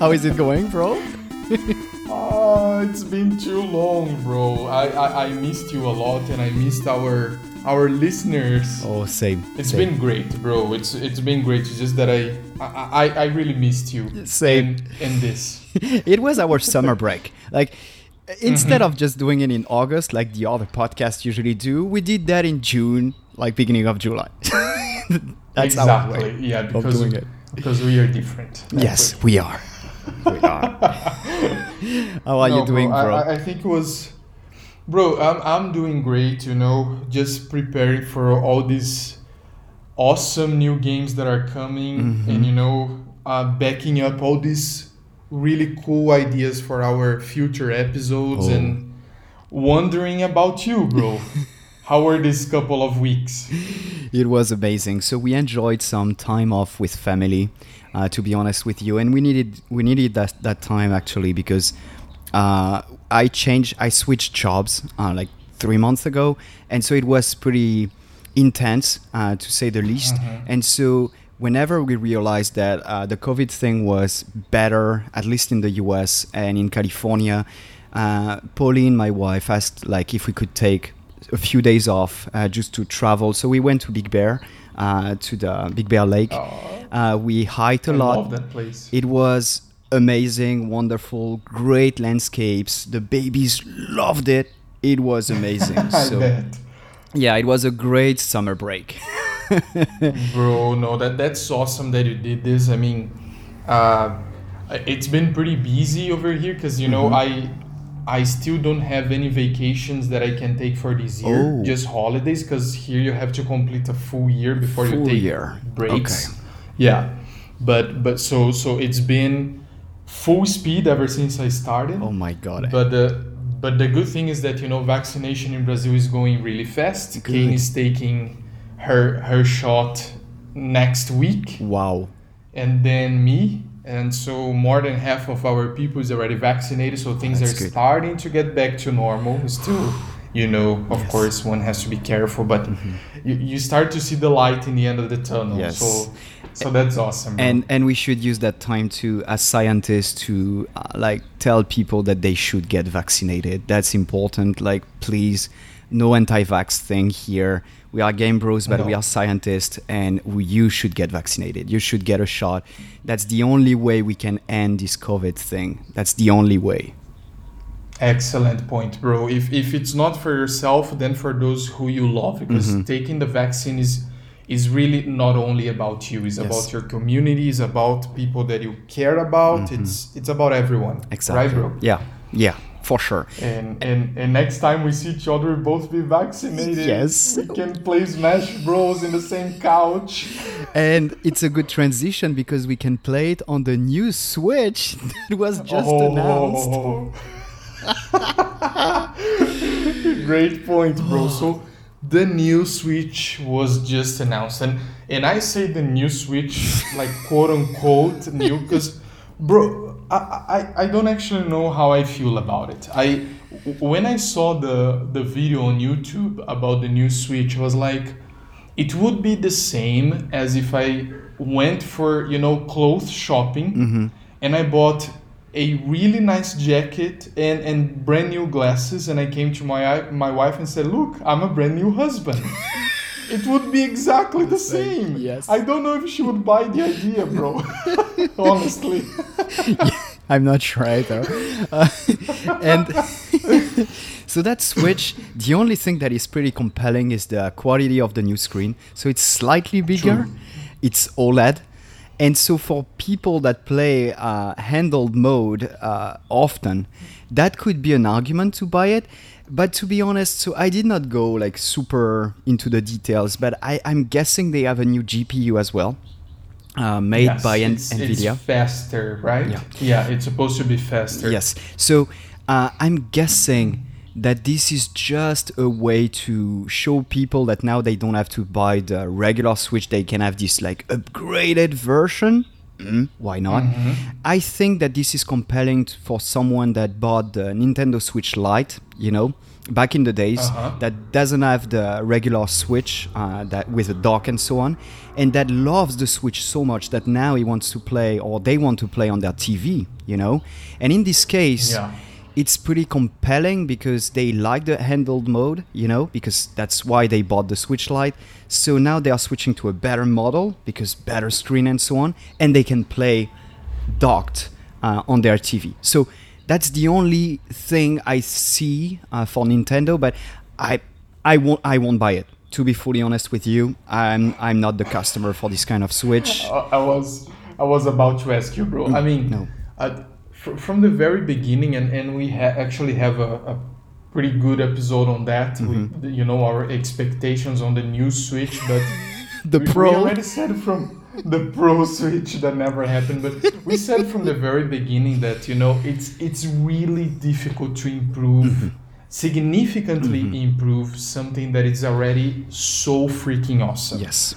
How is it going, bro? Oh, it's been too long, bro. I, I, I missed you a lot, and I missed our our listeners. Oh, same. It's same. been great, bro. It's it's been great. It's just that I I, I, really missed you. Same. And, and this. it was our summer break. Like instead mm-hmm. of just doing it in August like the other podcasts usually do, we did that in June, like beginning of July. That's our exactly. way Yeah, of because doing it. because we are different. Yes, we are. We are. How are No, you doing, I- bro? I, I think it was, bro. I'm I'm doing great. You know, just preparing for all these awesome new games that are coming, Mm-hmm. and you know, uh, backing up all these really cool ideas for our future episodes, Oh. and wondering about you, bro. How were these couple of weeks? It was amazing. So we enjoyed some time off with family, uh, to be honest with you, and we needed we needed that that time actually because uh, I changed, I switched jobs uh, like three months ago, and so it was pretty intense uh, to say the least. And so whenever we realized that uh, the COVID thing was better, at least in the U.S. and in California, uh, Pauline, my wife, asked like if we could take a few days off uh, just to travel. So we went to Big Bear, uh, to the Big Bear Lake. Uh, we hiked a I lot. love that place. It was amazing, wonderful, great landscapes. The babies loved it. It was amazing. I so bet. yeah, it was a great summer break. Bro, no, that that's awesome that you did this. I mean, uh, it's been pretty busy over here because you know Mm-hmm. I I still don't have any vacations that I can take for this year, Oh. just holidays. Because here you have to complete a full year before you Full take year. breaks. Okay. Yeah, but but so so it's been full speed ever since I started. oh my god. But the but the good thing is that you know vaccination in Brazil is going really fast. Good. Kane is taking her her shot next week, wow. and then me, and so more than half of our people is already vaccinated. So things That's are good. starting to get back to normal. Still, you know, of Yes. Mm-hmm. course, one has to be careful, but you, you start to see the light in the end of the tunnel. Yes. So so that's awesome. bro. And and we should use that time to, as scientists, to uh, like tell people that they should get vaccinated. That's important. Like, please, no anti-vax thing here. We are game bros, but we are scientists, and we, you should get vaccinated. You should get a shot. That's the only way we can end this COVID thing. That's the only way. Excellent point, bro. If if it's not for yourself, then for those who you love, because Mm-hmm. taking the vaccine is is really not only about you. It's Yes. about your community. It's about people that you care about. It's it's about everyone. Mm-hmm. Exactly. Right, bro. Yeah. Yeah. For sure. And and and next time we see each other, both be vaccinated. Yes. We can play Smash Bros in the same couch. And it's a good transition because we can play it on the new Switch that was just Oh. announced. Great point, bro. So the new Switch was just announced, and and I say the new Switch like quote unquote new because, bro, I, I I don't actually know how I feel about it. I when I saw the the video on YouTube about the new Switch, I was like, it would be the same as if I went for you know clothes shopping mm-hmm. and I bought a really nice jacket and, and brand new glasses and I came to my my wife and said, "Look, I'm a brand new husband." it would be exactly the same. yes. I don't know if she would buy the idea, bro. Honestly. I'm not sure either. Uh, and so that Switch, the only thing that is pretty compelling is the quality of the new screen. So it's slightly bigger, it's OLED. And so for people that play uh, handled mode uh, often, that could be an argument to buy it. But to be honest, so I did not go like super into the details, but I, I'm guessing they have a new GPU as well, uh, made Yes, by N- it's, NVIDIA. It's faster, right? Yeah. Yeah, it's supposed to be faster. Yes. So uh, I'm guessing that this is just a way to show people that now they don't have to buy the regular Switch. They can have this like upgraded version mm, why not? I think that this is compelling for someone that bought the Nintendo Switch Lite, you know, back in the days, Uh-huh. that doesn't have the regular Switch uh, that with a dock and so on, and that loves the Switch so much that now he wants to play or they want to play on their TV, you know. And in this case, Yeah. it's pretty compelling because they like the handled mode, you know, because that's why they bought the Switch Lite. So now they are switching to a better model because better screen and so on, and they can play docked uh, on their TV. So that's the only thing I see uh, for Nintendo, but I I won't I won't buy it. To be fully honest with you, I'm I'm not the customer for this kind of Switch. I I was I was about to ask you, bro. I mean, no. uh, fr- from the very beginning, and and we ha- actually have a, a pretty good episode on that. Mm-hmm. With you know our expectations on the new Switch, but The we, we Pro. already said from the Pro Switch that never happened, but we said from the very beginning that you know it's it's really difficult to improve. Mm-hmm. Significantly improve something that is already so freaking awesome. Yes.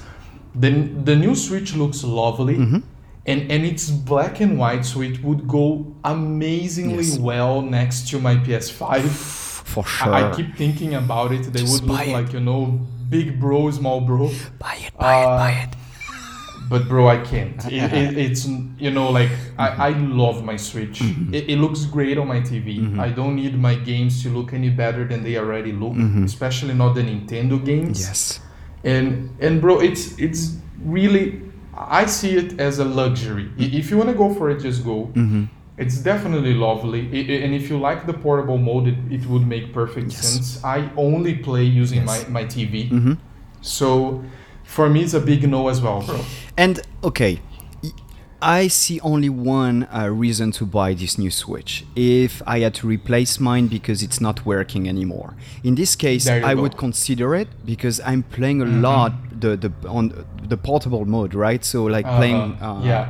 The, the new Switch looks lovely. Mm-hmm. And, and it's black and white, so it would go amazingly Yes. well next to my PS5. For sure. I, I keep thinking about it. They Just would look it. like, you know, big bro, small bro. buy it, buy it, Uh, buy it. But bro, I can't. It, it, it's, you know, like, I, I love my Switch. Mm-hmm. It, it looks great on my TV. I don't need my games to look any better than they already look, especially not the Nintendo games Mm-hmm. Yes. and and bro it's it's really i see it as a luxury if you want to go for it just go Mm-hmm. it's definitely lovely I- I- and if you like the portable mode it, it would make perfect Yes. sense i only play using Yes. my, my tv Mhm. so for me it's a big no as well bro And okay, I see only one uh, reason to buy this new Switch. If I had to replace mine because it's not working anymore. In this case, I go. would consider it because I'm playing a lot the the on the portable mode, right? So like playing Uh-huh. uh, Yeah.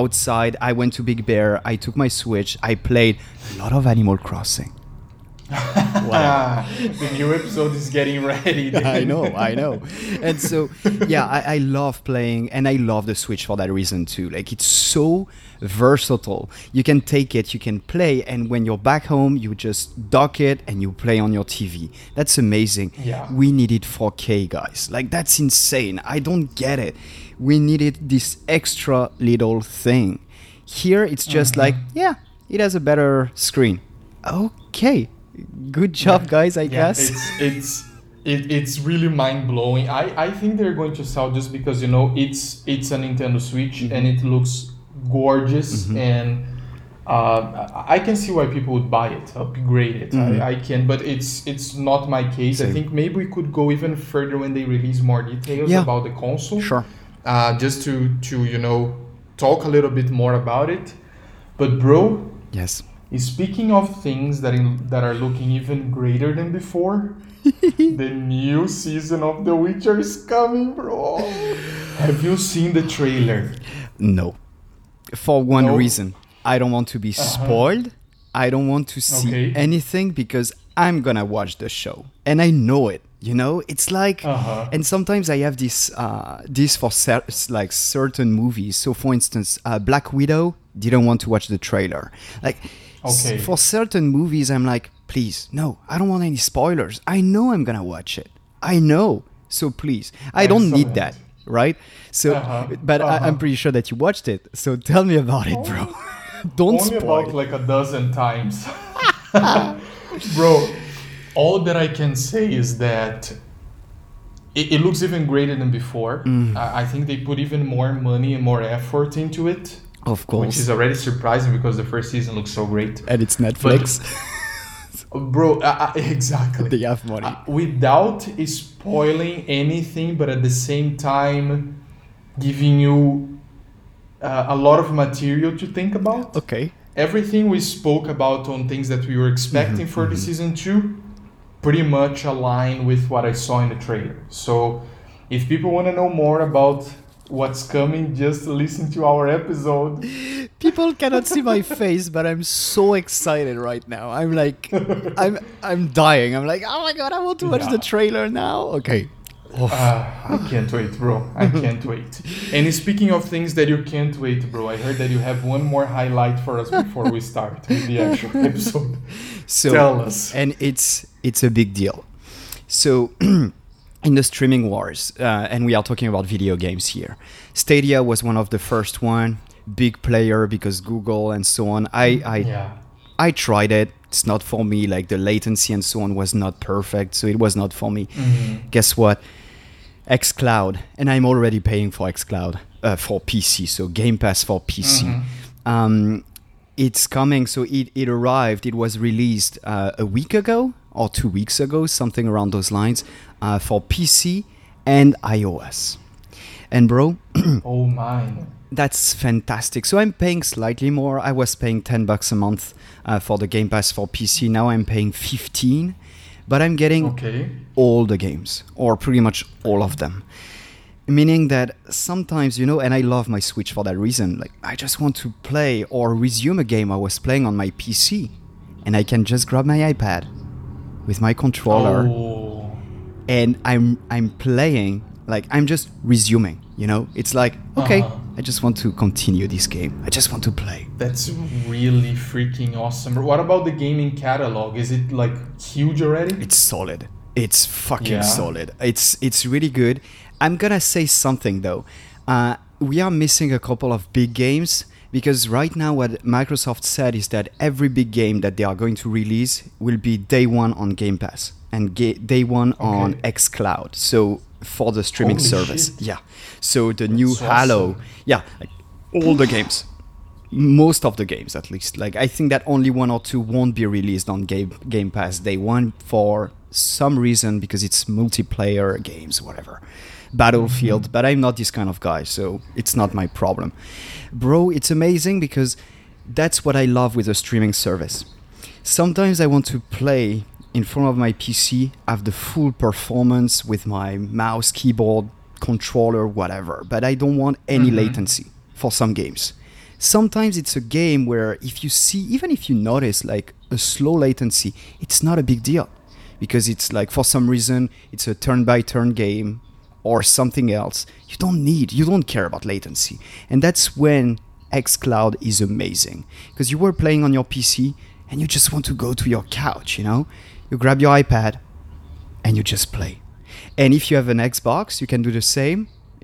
outside. I went to Big Bear. I took my Switch. I played a lot of Animal Crossing. The new episode is getting ready I know, I know. And so, yeah, I, I love playing and I love the Switch for that reason too. Like, it's so versatile. You can take it, you can play, and when you're back home, you just dock it and you play on your TV. That's amazing. Yeah. We needed 4K, guys. Like, that's insane. I don't get it. We needed this extra little thing. Here, it's just Mm-hmm. like, yeah, it has a better screen. Okay. Good job, guys, I Yeah, guess. it's it's it, it's really mind blowing. I, I think they're going to sell just because you know it's it's a Nintendo Switch Mm-hmm. and it looks gorgeous and uh, I I can see why people would buy it, upgrade it. Mhm. I, I can, but it's it's not my case. I think maybe we could go even further when they release more details Yeah. about the console. Sure. Uh, just to to you know talk a little bit more about it. But bro, Yes. Speaking of things that in, that are looking even greater than before, the new season of The Witcher is coming, bro. Have you seen the trailer? No. For one No? reason. I don't want to be spoiled. I don't want to see Okay. anything because I'm gonna watch the show. And I know it. You know? It's like Uh-huh. and sometimes I have this uh this for cer- like certain movies. So for instance, uh, Black Widow didn't want to watch the trailer. Like s- Okay. for certain movies I'm like, please, no, I don't want any spoilers. I know I'm gonna watch it. I know. So please. I don't need that. Right? So Uh-huh. but I, Uh-huh. I'm pretty sure that you watched it. So tell me about it, bro. Don't Only spoil. about like a dozen times. bro, all that I can say is that it, it looks even greater than before. Mm. I, I think they put even more money and more effort into it, of course. which is already surprising because the first season looks so great. and it's Netflix. Bro, uh, exactly. they have money. Uh, without spoiling anything, but at the same time giving you uh, a lot of material to think about. okay. Everything we spoke about on things that we were expecting for the season two pretty much align with what I saw in the trailer. So if people want to know more about what's coming, just listen to our episode. People cannot see my face, but I'm so excited right now. I'm like, I'm I'm dying. I'm like, oh my god, I want to watch Yeah. the trailer now. Okay. Uh, I can't wait, bro. I can't wait. And speaking of things that you can't wait, bro, I heard that you have one more highlight for us before we start with the actual episode. So, Tell us. and it's it's a big deal. So, in the streaming wars, uh, and we are talking about video games here. Stadia was one of the first one, big player because Google and so on. I I Yeah. I tried it. It's not for me. Like the latency and so on was not perfect, so it was not for me. Mm-hmm. Guess what? xCloud, and I'm already paying for xCloud uh, for PC, so Game Pass for PC. Mm-hmm. Um, it's coming, so it, it arrived. It was released uh, a week ago or two weeks ago, something around those lines, uh, for PC and iOS. And bro, Oh mine. that's fantastic. So I'm paying slightly more. I was paying 10 bucks a month uh, for the Game Pass for PC. Now I'm paying 15, but I'm getting Okay. all the games or pretty much all of them. Meaning that sometimes, you know, and I love my Switch for that reason. Like I just want to play or resume a game I was playing on my PC and I can just grab my iPad with my controller Oh. and I'm I'm playing like I'm just resuming, you know? It's like, okay, Uh-huh. I just want to continue this game. I just want to play. That's really freaking awesome. What about the gaming catalog? Is it like huge already? It's solid. It's fucking Yeah. solid. It's it's really good. I'm gonna say something though. Uh, we are missing a couple of big games because right now what Microsoft said is that every big game that they are going to release will be day one on Game Pass and ga- day one on Okay. xCloud. So for the streaming Holy service, shit. yeah. So the new That's Halo, yeah, like all the games most of the games at least like i think that only one or two won't be released on game, game pass day one for some reason because it's multiplayer games whatever battlefield but i'm not this kind of guy so it's not my problem. Bro it's amazing because that's what i love with a streaming service. Sometimes i want to play in front of my pc have the full performance with my mouse keyboard controller whatever but i don't want any mm-hmm. latency for some games. Sometimes it's a game where if you see even if you notice like a slow latency it's not a big deal because it's like for some reason it's a turn by turn game or something else. You don't need you don't care about latency. And that's when xcloud is amazing. Because you were playing on your pc and you just want to go to your couch you know? You grab your ipad and you just play. And if you have an xbox you can do the same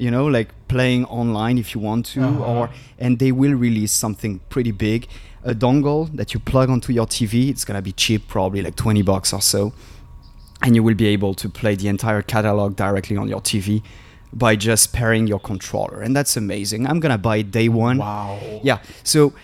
you know like playing online if you want to Uh-huh. or and they will release something pretty big. A dongle that you plug onto your tv it's gonna be cheap probably like 20 bucks or so and you will be able to play the entire catalog directly on your tv by just pairing your controller. And that's amazing. I'm gonna buy it day one. Wow. yeah. So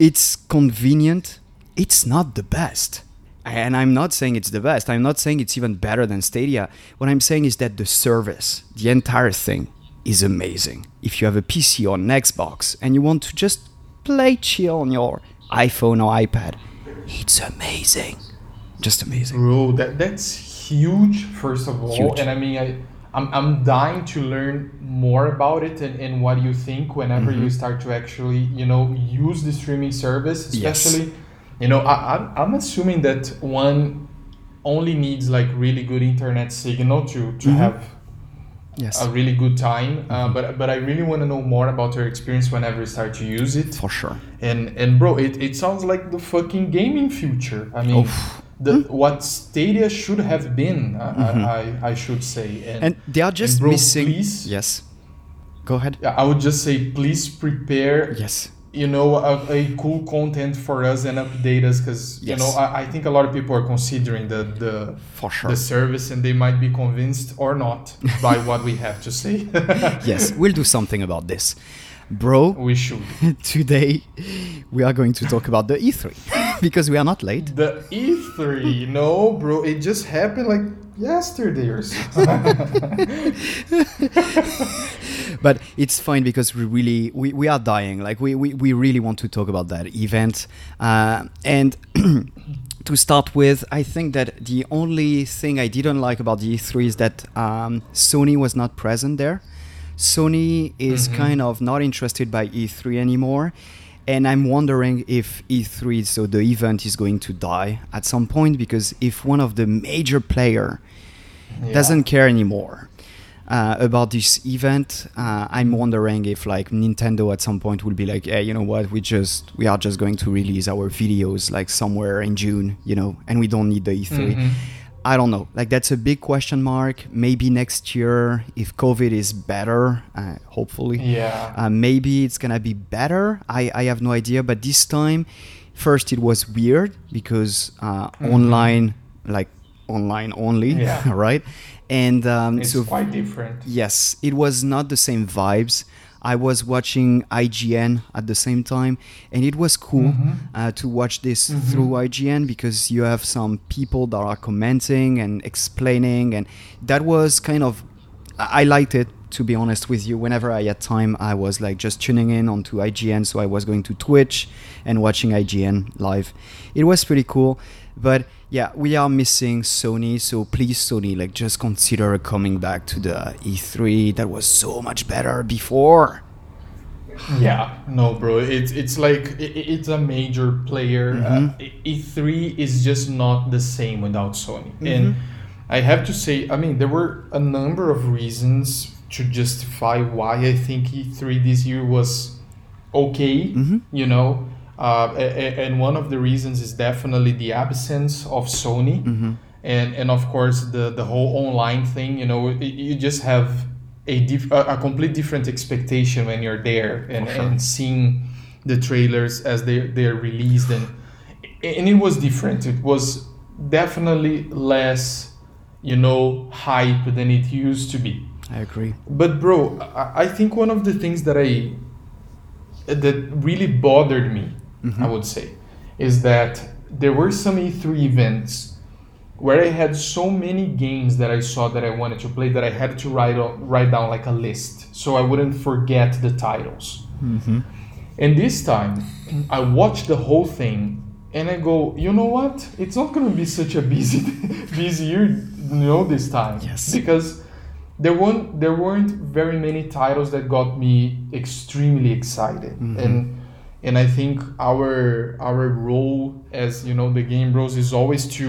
it's convenient. It's not the best. And i'm not saying it's the best. I'm not saying it's even better than stadia. What i'm saying is that the service the entire thing is amazing. If you have a pc or an xbox and you want to just play chill on your iphone or ipad it's amazing. Just amazing. Bro, that that's huge. First of all, Huge. and I mean, I I'm, I'm dying to learn more about it and, and what you think whenever Mm-hmm. you start to actually you know use the streaming service, Yes. especially. You know, I, I'm, I'm assuming that one only needs like really good internet signal to to Mhm. have yes a really good time. Uh, Mm-hmm. but but I really want to know more about your experience whenever you start to use it. for sure And and bro, it, it sounds like the fucking gaming future. I mean, Oof. The what Stadia should have been, uh, I, I I should say. Mm-hmm. and they are just bro, missing please? yes go ahead yeah, I would just say, please prepare. yes You know, a, a cool content for us and update us because you know I, I think a lot of people are considering the the for sure the service and they might be convinced or not by what we have to say. yes we'll do something about this bro we should. today we are going to talk about the E3 because we are not late. The E3, no, bro, it just happened like yesterday or so. But it's fine because we really we, we are dying. Like we, we, we really want to talk about that event. Uh, and to start with, I think that the only thing I didn't like about the E3 is that um, Sony was not present there. Sony is kind of not interested by E3 anymore. And I'm wondering if E3, so the event, is going to die at some point because if one of the major player Yeah. doesn't care anymore, uh, about this event. Uh, I'm wondering if like Nintendo at some point will be like, hey, you know what? We just we are just going to release our videos like somewhere in June, you know, and we don't need the E3. Mhm. I don't know. Like that's a big question mark. Maybe next year, if COVID is better, uh, hopefully, Yeah. uh, maybe it's gonna be better. I, I have no idea. But this time, first it was weird because uh, online, like online only, Mm-hmm. Yeah. right? And um, it's so quite different. Yes, it was not the same vibes. I was watching IGN at the same time, and it was cool Mhm. uh, to watch this Mhm. through IGN because you have some people that are commenting and explaining, and that was kind of. I I liked it to be honest with you. Whenever I had time, I was like just tuning in onto IGN, so I was going to Twitch and watching IGN live. It was pretty cool, but yeah, we are missing Sony, so please, Sony, like just consider coming back to the E3 that was so much better before. Yeah, no, bro. It's it's like i- i- it's a major player. Mhm. Uh, E three is just not the same without Sony. Mhm. And I have to say, I mean, there were a number of reasons to justify why I think E three this year was okay. Mhm. You know, uh, and one of the reasons is definitely the absence of Sony Mhm. and and of course the the whole online thing you know you just have a diff, a, a complete different expectation when you're there and, sure. and seeing the trailers as they they're released and and it was different it was definitely less you know hype than it used to be I agree. but bro I, I think one of the things that i that really bothered me Mhm. I would say, is that there were some E3 events where I had so many games that I saw that I wanted to play that I had to write write down like a list so I wouldn't forget the titles. Mm-hmm. And this time, I watched the whole thing and I go, you know what? It's not gonna be such a busy busy year, you know, this time. Yes. Because there weren't there weren't very many titles that got me extremely excited. Mhm. And and I think our our role as you know the game bros is always to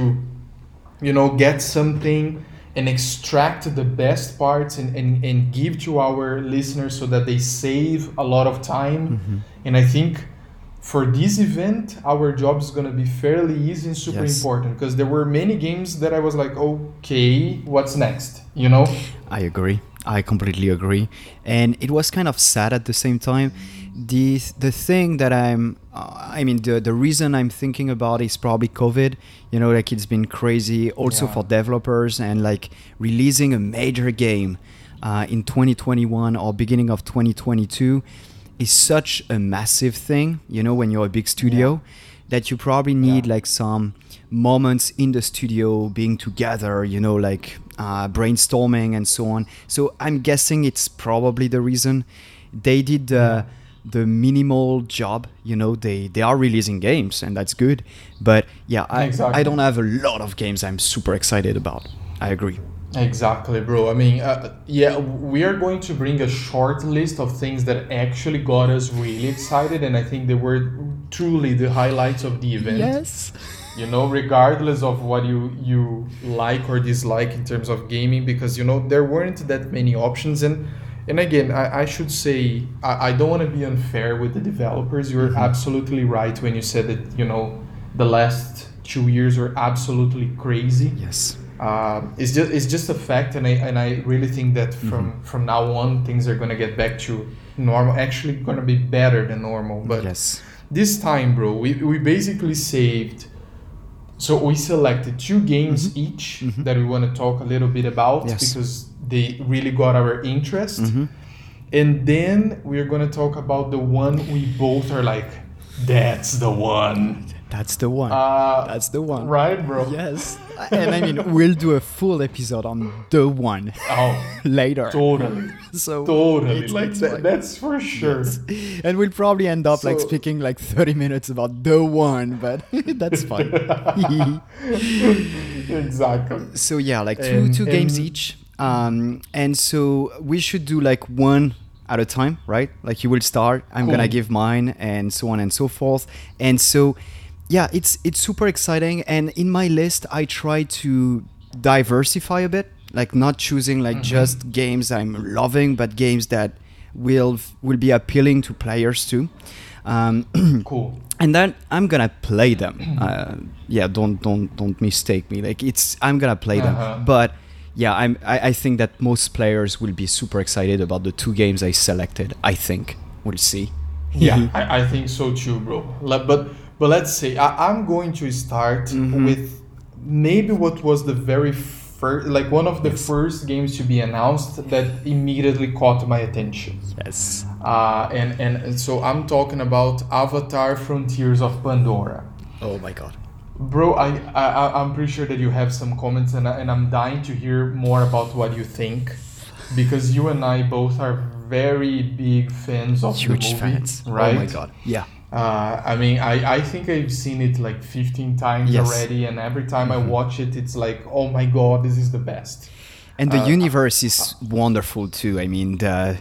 you know get something and extract the best parts and, and, and give to our listeners so that they save a lot of time Mm-hmm. and I think for this event, our job is going to be fairly easy and super Yes. important because there were many games that I was like, okay, what's next? You know? I agree. I completely agree. And it was kind of sad at the same time. The the thing that I'm uh, I mean the the reason I'm thinking about is probably COVID. You know, like it's been crazy also Yeah. for developers and like releasing a major game uh, in 2021 or beginning of 2022 is such a massive thing, you know, when you're a big studio that you probably need Yeah. like some moments in the studio being together you know like uh, brainstorming and so on so i'm guessing it's probably the reason they did the the minimal job you know they they are releasing games and that's good but yeah i Exactly. i don't have a lot of games i'm super excited about i agree Exactly, bro. I mean, uh, yeah, we are going to bring a short list of things that actually got us really excited, and I think they were truly the highlights of the event. yes you know regardless of what you you like or dislike in terms of gaming because you know there weren't that many options and and again i, I should say I, I don't want to be unfair with the developers you're Mhm. absolutely right when you said that you know the last two years were absolutely crazy yes uh, it's just it's just a fact and I and I really think that from Mm-hmm. from now on things are gonna get back to normal actually gonna be better than normal but yes this time, bro, we, we basically saved. So we selected two games Mhm. each Mhm. that we want to talk a little bit about Yes. because they really got our interest. Mhm. And then we're going to talk about the one we both are like, that's the one. that's the one Uh, that's the one right, bro? yes and i mean we'll do a full episode on the one Oh, later totally. so Totally. it's- like, it's that, like- that's for sure. Yes. And we'll probably end up like speaking like 30 minutes about the one, but that's fine. exactly. so yeah, like two And- two games each. Um, and so we should do like one at a time, right? Like you will start, I'm gonna give mine, and so on and so forth. And so, yeah, it's it's super exciting. And in my list, I try to diversify a bit. like not choosing like just games I'm loving, but games that will will be appealing to players too. Um, Cool. and then I'm gonna play them. Uh, yeah, don't don't don't mistake me. Like it's I'm gonna play Uh-huh. them, but yeah, I'm I, I think that most players will be super excited about the two games I selected. I think we'll see. Yeah, I, I think so too, bro. But but let's say I, I'm going to start Mm-hmm. with maybe what was the very first, like one of the first games to be announced that immediately caught my attention. Yes. Uh, and, and and so I'm talking about Avatar: Frontiers of Pandora. Oh my god. Bro, I, I I'm pretty sure that you have some comments, and, I, and I'm dying to hear more about what you think, because you and I both are very big fans of Huge the movie, fans. right? Oh my god. Yeah. Uh, I mean, I, I think I've seen it like 15 times Yes. already, and every time I watch it, it's like, oh my god, this is the best. And the Uh, universe is wonderful too. I mean, the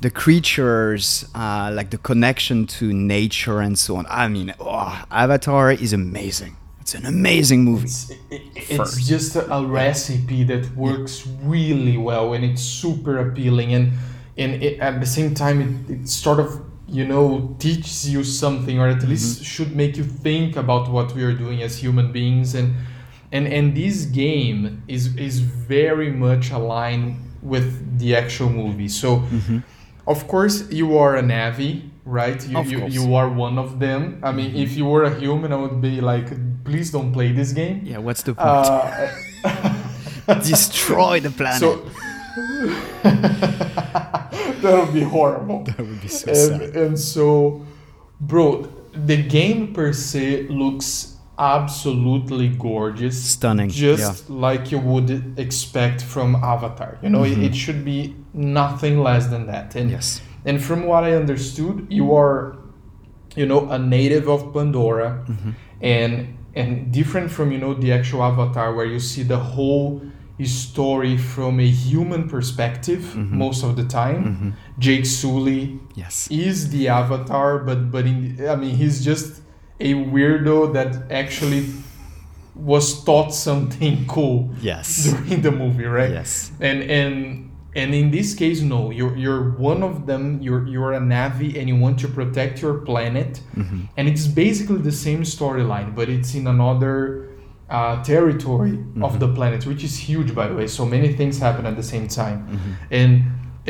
the creatures, uh, like the connection to nature and so on. I mean, oh, Avatar is amazing. It's an amazing movie. It's, it, it- it's just a, a recipe that works really well, and it's super appealing, and and it, at the same time, it, it sort of you know teaches you something, or at mm-hmm. least should make you think about what we are doing as human beings, and and and this game is is very much aligned with the actual movie. So, mm-hmm. of course, you are a Na'vi, right? You, you, you are one of them. I mean, mm-hmm. if you were a human, I would be like, please don't play this game. Yeah, what's the point? Uh, Destroy the planet. so that would be horrible. that would be so And, sad. and so, bro, the game per se looks absolutely gorgeous. Stunning, Just like you would expect from Avatar. You know, it, it should be nothing less than that. And Yes. and from what I understood, you are, you know, a native of Pandora, and and different from you know the actual Avatar, where you see the whole story from a human perspective mm-hmm. most of the time. Mm-hmm. Jake Sully Yes. is the Avatar, but but in I mean he's just a weirdo that actually was taught something cool Yes. during the movie, right? Yes. and and and in this case no you're you're one of them you're you're a na'vi and you want to protect your planet Mm-hmm. and it's basically the same storyline but it's in another uh, territory Mm-hmm. of the planet which is huge by the way so many things happen at the same time Mm-hmm. and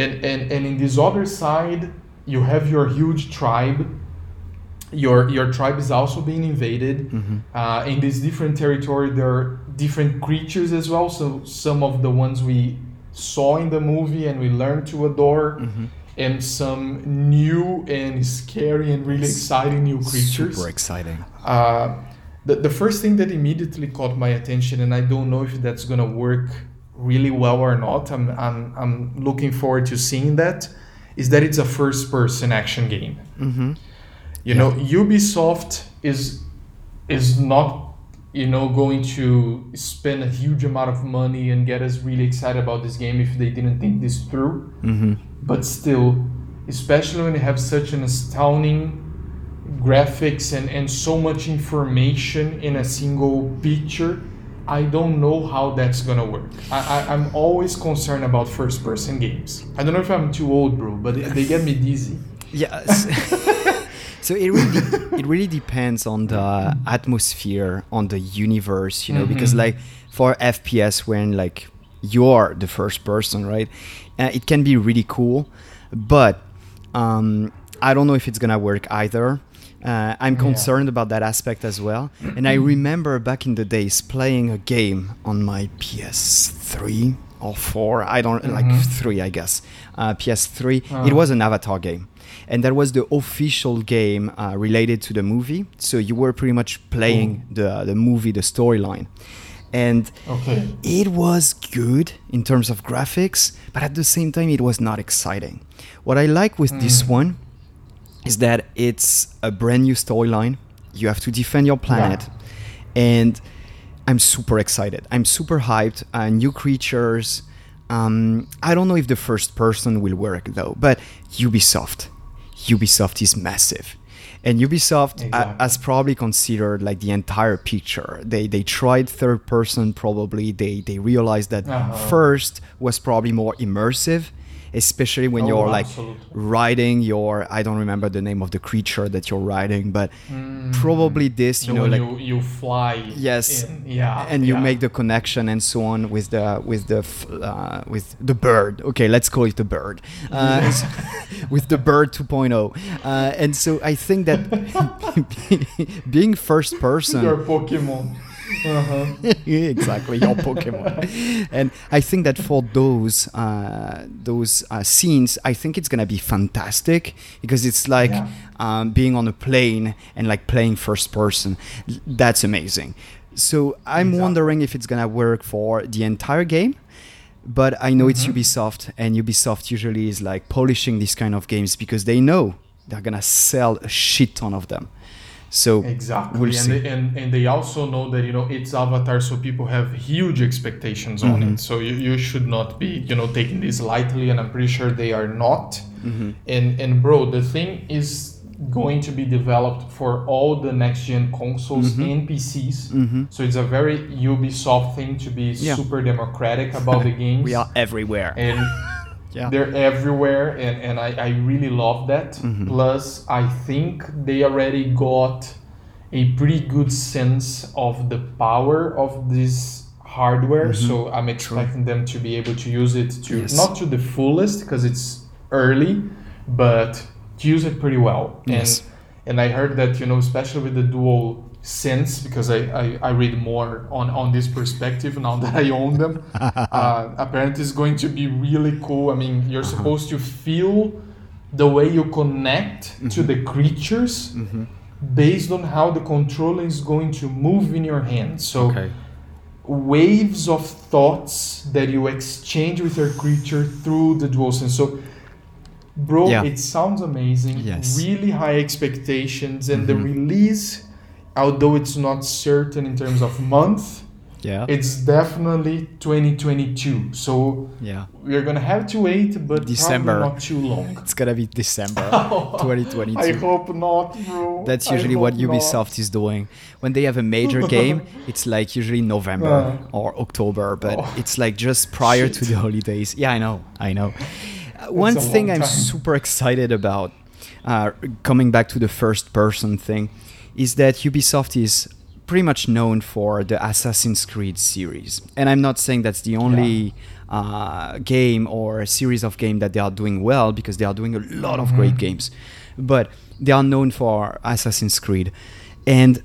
and and and in this other side you have your huge tribe your your tribe is also being invaded Mm-hmm. uh, in this different territory there are different creatures as well so some of the ones we saw in the movie and we learned to adore Mm-hmm. and some new and scary and really exciting new creatures Super exciting. uh, the, the first thing that immediately caught my attention and i don't know if that's going to work really well or not I'm, I'm, I'm looking forward to seeing that is that it's a first person action game Mm-hmm. you know ubisoft is is not you know going to spend a huge amount of money and get us really excited about this game if they didn't think this through Mm-hmm. but still especially when you have such an astounding graphics and, and so much information in a single picture i don't know how that's gonna work I, I, i'm always concerned about first person games i don't know if i'm too old bro but they, they get me dizzy Yes. so it really it really depends on the atmosphere, on the universe, you know, because Mhm. like for FPS when like you're the first person, right? Uh, it can be really cool, but um, I don't know if it's gonna work either. Uh, I'm Yeah. concerned about that aspect as well. And I remember back in the days playing a game on my PS3 or 4, I don't like Mhm. 3, I guess. Uh, PS3. Ah. It was an Avatar game. And that was the official game uh, related to the movie. So you were pretty much playing the, the movie, the storyline. And okay it was good in terms of graphics, but at the same time, it was not exciting. What I like with this Mm. one is that it's a brand new storyline. You have to defend your planet, and I'm super excited. I'm super hyped. Uh, new creatures. Um, I don't know if the first person will work though, but Ubisoft, Ubisoft is massive, and Ubisoft Exactly. has probably considered like the entire picture. They they tried third person probably. They they realized that Uh-huh. first was probably more immersive, especially when Oh, you're like riding your I don't remember the name of the creature that you're riding, but probably this you know like you, you fly. Yes, in. Yeah. and you yeah. make the connection and so on with the with the uh, with the bird. Okay, let's call it the bird. Uh, with the bird 2.0, uh, and so I think that being first person, your Pokemon. Uh-huh. exactly your Pokemon, and I think that for those uh, those uh, scenes, I think it's gonna be fantastic because it's like Yeah. um, being on a plane and like playing first person. That's amazing. So I'm Exactly. wondering if it's gonna work for the entire game. But I know it's Mhm. Ubisoft, and Ubisoft usually is like polishing these kind of games because they know they're gonna sell a shit ton of them. So Exactly, We'll and. They, and and they also know that you know it's Avatar, so people have huge expectations on Mhm. it. So you, you should not be you know taking this lightly, and I'm pretty sure they are not. mhm. And and bro, the thing is going to be developed for all the next gen consoles Mhm. and PCs. Mhm. So it's a very Ubisoft thing to be Yeah. super democratic about the games. we are everywhere. and yeah. they're everywhere and, and I, I really love that Mhm. plus i think they already got a pretty good sense of the power of this hardware Mhm. so i'm expecting them to be able to use it to Yes. not to the fullest because it's early but to use it pretty well Yes. and and i heard that you know especially with the dual sense because I, I, I read more on, on this perspective now that I own them. uh, apparently, it's going to be really cool. I mean, you're Uh-huh. supposed to feel the way you connect to Mm-hmm. the creatures based on how the controller is going to move in your hand. So, okay. waves of thoughts that you exchange with your creature through the DualSense. So, bro, Yeah. it sounds amazing. Yes. Really high expectations, and the Mhm. release, although it's not certain in terms of month, Yeah. it's definitely 2022. So yeah. we're gonna have to wait, but December. not too long. It's gonna be December 2022. I 2022. hope not, bro. That's usually what hope not. Ubisoft is doing. When they have a major game, it's like usually November Uh. or October, but Oh. it's like just prior to the holidays. Yeah, I know, I know. Uh, One thing I'm super excited about, uh, coming back to the first person thing, is that Ubisoft is pretty much known for the Assassin's Creed series. And I'm not saying that's the only uh, game or series of game that they are doing well because they are doing a lot of great games. But they are known for Assassin's Creed. And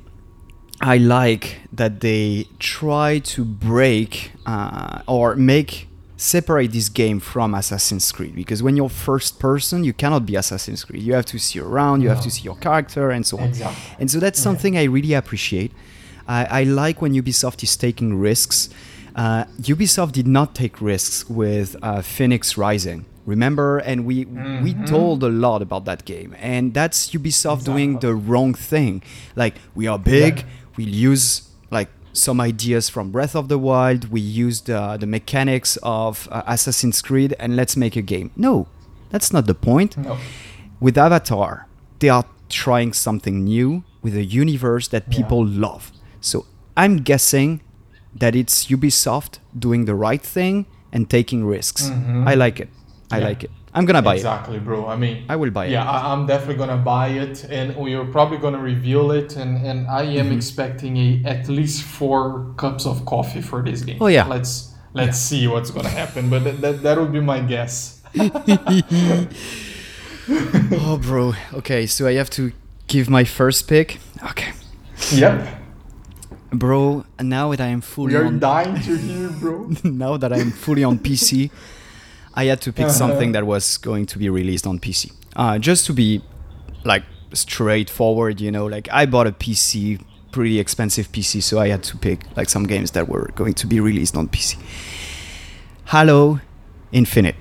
I like that they try to break uh, or make separate this game from Assassin's Creed because when you're first person, you cannot be Assassin's Creed. You have to see around, you have to see your character, and so on. Exactly. And so that's Yeah. something I really appreciate. I, I like when Ubisoft is taking risks. Uh, Ubisoft did not take risks with uh, Fenyx Rising. Remember, and we we Mhm. told a lot about that game, and that's Ubisoft doing the wrong thing. Like we are big, Yeah. we use some ideas from Breath of the Wild, we used uh, the mechanics of uh, Assassin's Creed, and let's make a game. No, that's not the point No. with Avatar, they are trying something new with a universe that Yeah. people love. So I'm guessing that it's Ubisoft doing the right thing and taking risks. Mhm. I like it. I Yeah. like it. I'm gonna buy it. exactly, bro. I mean. I will buy it. yeah, I, I'm definitely gonna buy it, and we're probably gonna reveal it, and, and I am Mhm. expecting a at least four cups of coffee for this game. Oh, yeah. Let's let's see what's gonna happen, but that that, that would be my guess. oh, bro. Okay, so I have to give my first pick. Okay, Yep. bro. Now that I am fully We are on, dying to hear, bro. now that I'm fully on PC, I had to pick Uh-huh. something that was going to be released on PC. Uh, just to be like straightforward, you know, like I bought a PC, pretty expensive PC, so I had to pick like some games that were going to be released on PC. Halo Infinite.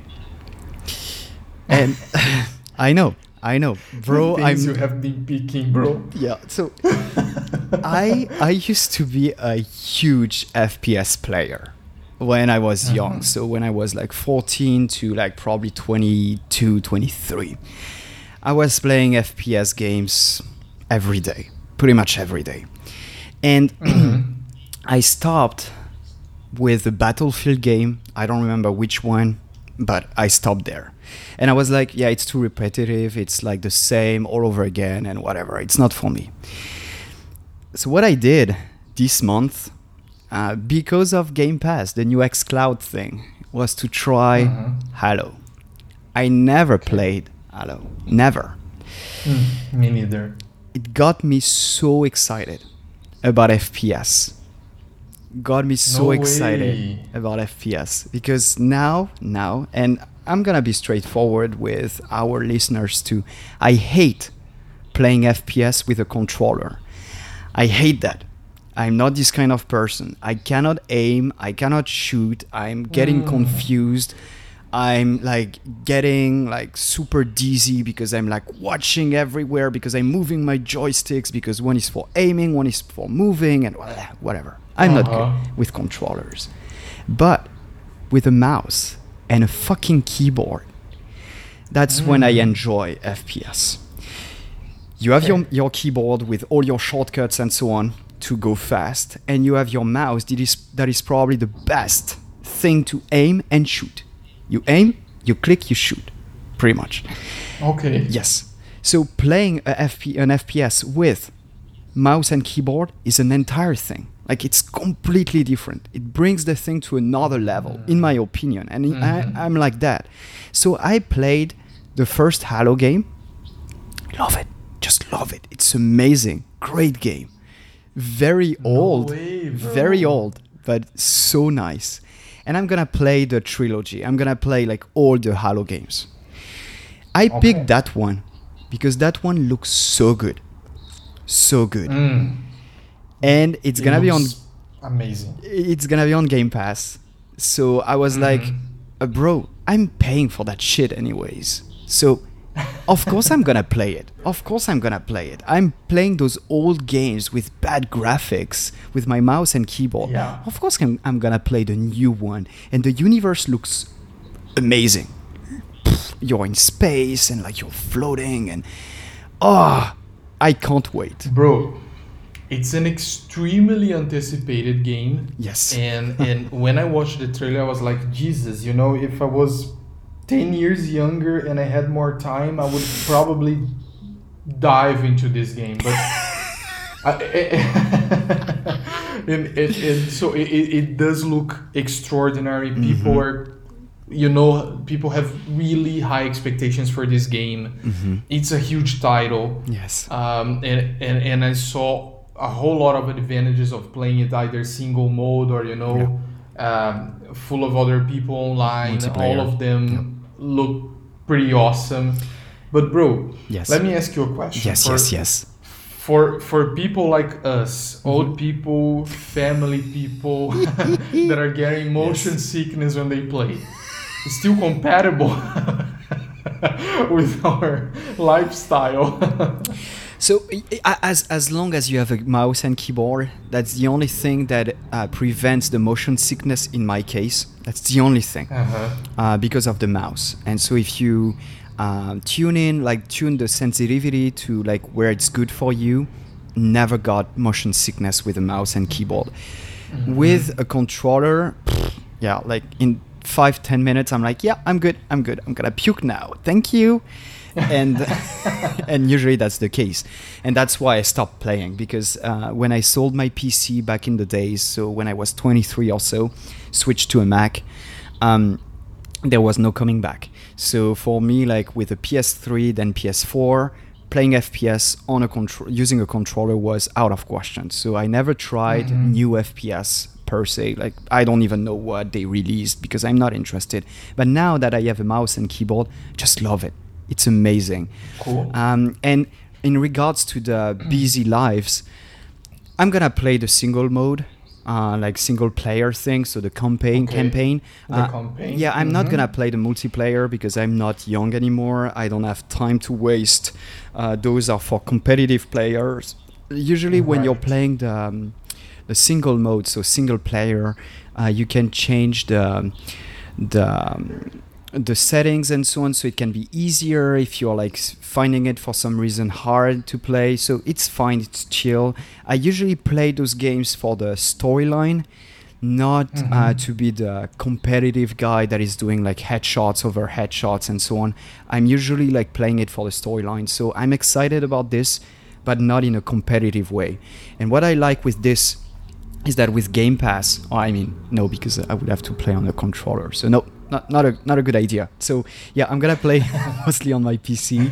And I know, I know, bro. The I'm you have been picking, bro. yeah. So I I used to be a huge FPS player when I was young. Uh-huh. So when I was like 14 to like probably 22, 23. I was playing FPS games every day, pretty much every day. And I stopped with the Battlefield game. I don't remember which one, but I stopped there. And I was like, yeah, it's too repetitive. It's like the same all over again and whatever. It's not for me. So what I did this month, uh, because of Game Pass, the new xCloud thing, was to try Mhm. Halo. I never played Halo. Never. Mm, me neither. It got me so excited about FPS. Got me so No excited about FPS because now, now, and I'm gonna be straightforward with our listeners too. I hate playing FPS with a controller. I hate that. I'm not this kind of person. I cannot aim. I cannot shoot. I'm getting Mm. confused. I'm like getting like super dizzy because I'm like watching everywhere because I'm moving my joysticks because one is for aiming, one is for moving, and whatever. I'm not Uh-huh. good with controllers. But with a mouse and a fucking keyboard, that's when I Mm. enjoy FPS. You have your, your keyboard with all your shortcuts and so on to go fast, and you have your mouse that is, that is probably the best thing to aim and shoot. You aim, you click, you shoot, pretty much. Okay. Yes. So playing a FP, an FPS with mouse and keyboard is an entire thing. Like it's completely different. It brings the thing to another level, in my opinion. And Mhm. I, I'm like that. So I played the first Halo game. Love it. Just love it. It's amazing. Great game. Very No old. way, very old, but so nice. And I'm gonna play the trilogy. I'm gonna play like all the Halo games. I Okay. picked that one because that one looks so good. So good. Mm. And it's It gonna be on Amazing. it's gonna be on Game Pass. So I was like, Mhm. uh, bro, I'm paying for that shit anyways. So of course I'm gonna play it. Of course I'm gonna play it. I'm playing those old games with bad graphics with my mouse and keyboard. Yeah. Of course I'm, I'm gonna play the new one. And the universe looks amazing. You're in space and like you're floating and oh I can't wait. Bro, it's an extremely anticipated game. Yes. And and when I watched the trailer, I was like, Jesus, you know, if I was ten years younger and I had more time, I would probably dive into this game. But I, and, and, and so it, it, does look extraordinary. People are, you know, people have really high expectations for this game. Mm-hmm. It's a huge title Yes. um, and, and and I saw a whole lot of advantages of playing it either single mode or you know um, full of other people online. All of them look pretty awesome. But bro, Yes. let me ask you a question. Yes, for, yes, yes. For for people like us, Mm-hmm. old people, family people that are getting motion sickness when they play, it's still compatible with our lifestyle. So as as long as you have a mouse and keyboard, that's the only thing that uh, prevents the motion sickness. In my case, that's the only thing uh-huh. uh, because of the mouse. And so if you um, tune in, like tune the sensitivity to like where it's good for you, never got motion sickness with a mouse and keyboard. With a controller, yeah, like in five ten minutes, I'm like, yeah, I'm good, I'm good, I'm gonna puke now. Thank you. and and usually that's the case. And that's why i stopped playing because uh, when i sold my pc back in the days so when i was 23 or so switched to a mac um, there was no coming back. So for me like with a ps3 then ps4 playing fps on a control using a controller was out of question. So i never tried Mhm. new fps per se. Like i don't even know what they released because i'm not interested. But now that i have a mouse and keyboard just love it it's amazing Cool. um, and in regards to the busy lives, I'm gonna play the single mode, uh, like single player thing. So the campaign Okay. campaign. The Uh, campaign. Yeah, I'm not Mhm. gonna play the multiplayer because I'm not young anymore. I don't have time to waste. Uh, those are for competitive players. Usually, when you're playing the um, the single mode, so single player, uh, you can change the the um, the settings and so on so it can be easier if you're like finding it for some reason hard to play. So it's fine it's chill. I usually play those games for the storyline not uh, Mhm. to be the competitive guy that is doing like headshots over headshots and so on. I'm usually like playing it for the storyline. So i'm excited about this but not in a competitive way. And what i like with this is that with Game Pass, oh, I mean, no, because I would have to play on the controller. So no, not not a not a good idea. So yeah, I'm gonna play mostly on my PC.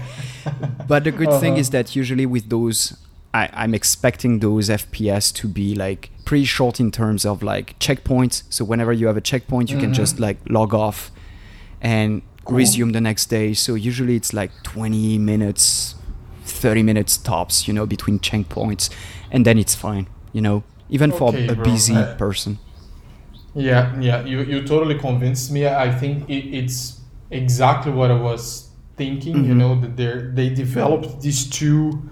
But the good thing Uh-huh. is that usually with those, I, I'm expecting those FPS to be like pretty short in terms of like checkpoints. So whenever you have a checkpoint, you can Mhm. just like log off and Cool. resume the next day. So usually it's like 20 minutes, 30 minutes tops, you know, between checkpoints, and then it's fine, you know, even for a bro. busy Uh, person. Yeah, yeah, you, you totally convinced me. I think it, it's exactly what I was thinking. You Mhm. know that they they developed these two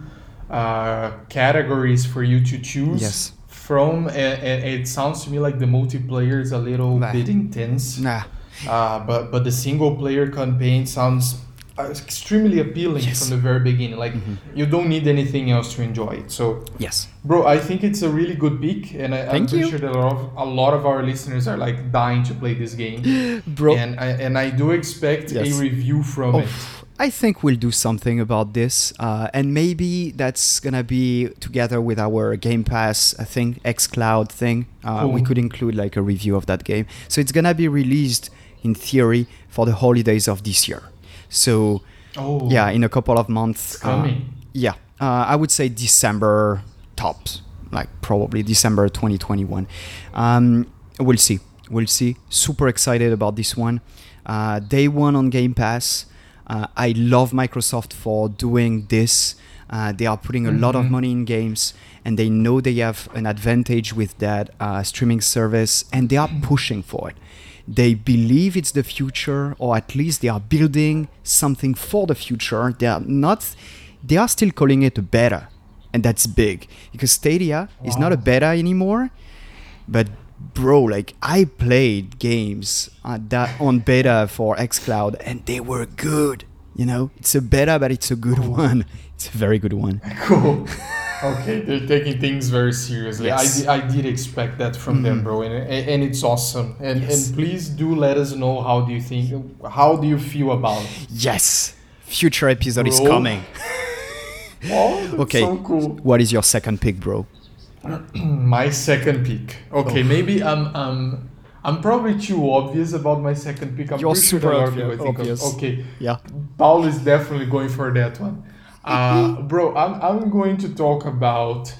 uh, categories for you to choose Yes. from, and, and it sounds to me like the multiplayer is a little Nah. bit intense. Nah. Uh, but but the single player campaign sounds extremely appealing Yes. from the very beginning. Like Mhm. you don't need anything else to enjoy it. So Yes. Bro, I think it's a really good pick, and I, I'm pretty you. sure that a lot, of, a lot of our listeners are like dying to play this game, Bro, and I and I do expect Yes. a review from Oh, it. I think we'll do something about this, uh, and maybe that's gonna be together with our Game Pass, thing, think XCloud thing. Uh, We could include like a review of that game. So it's gonna be released in theory for the holidays of this year. So Oh, yeah, in a couple of months. it's uh, coming. yeah, uh, I would say December tops, like probably December 2021. Um, we'll see. We'll see. Super excited about this one. Uh, day one on Game Pass. Uh, I love Microsoft for doing this. Uh, they are putting a lot of Mhm. money in games, and they know they have an advantage with that uh, streaming service, and they are pushing for it. They believe it's the future, or at least they are building something for the future. They are not. They are still calling it a beta, and that's big because Stadia is not a beta anymore. But bro, like I played games uh, that on beta for XCloud, and they were good. You know, it's a beta, but it's a good one. It's a very good one. Cool. okay, they're taking things very seriously. Yes. I, di- I did expect that from them, Mhm. bro, and, and it's awesome. And Yes. and please do let us know how do you think, how do you feel about it? Yes, future episode is coming. Oh, Okay. so cool. What is your second pick, bro? My second pick. Okay, Oh. maybe I'm um I'm probably too obvious about my second pick. I'm You're sure super that a lot of people obvious- think obvious. Okay, Yeah. Paul is definitely going for that one. Uh, bro, I'm I'm going to talk about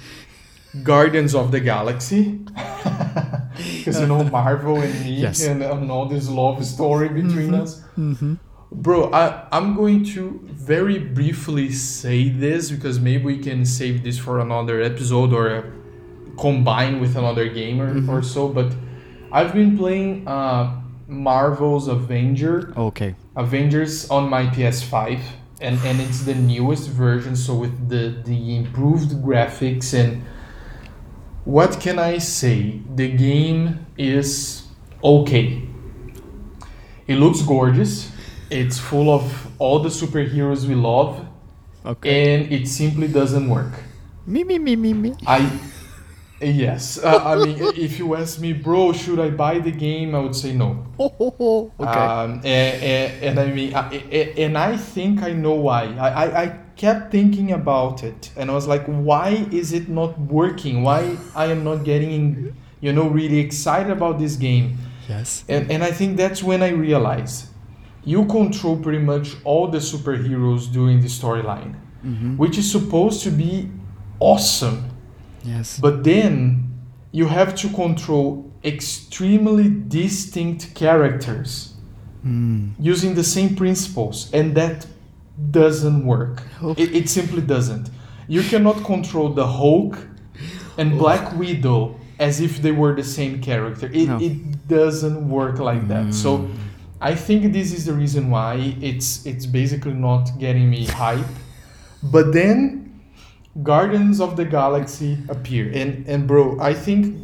Guardians of the Galaxy. Because you know Marvel and me Yes. and, and all this love story between Mhm. us. Mm-hmm. Bro, I, I'm going to very briefly say this because maybe we can save this for another episode or combine with another gamer Mhm. or so. But I've been playing uh, Marvel's Avenger, Okay. Avengers on my PS5, and, and it's the newest version, so with the, the improved graphics and what can I say? The game is okay. It looks gorgeous. It's full of all the superheroes we love, Okay. and it simply doesn't work. Me, me, me, me, me. I yes. Uh, I mean, if you ask me, bro, should I buy the game? I would say no. Okay. Um, and, and, and I mean, I, I- and I think I know why. I, I, I kept thinking about it, and I was like, why is it not working? Why I am not getting, you know, really excited about this game? yes. And, and I think that's when I realized you control pretty much all the superheroes during the storyline, Mm-hmm. which is supposed to be awesome. Yes. But then you have to control extremely distinct characters Mm. using the same principles, and that doesn't work. Oh. It, it simply doesn't. You cannot control the Hulk and Black Widow as if they were the same character. It, No. it doesn't work like that. So Mm. I think this is the reason why it's it's basically not getting me hype. But then Guardians of the Galaxy appear. And and bro, I think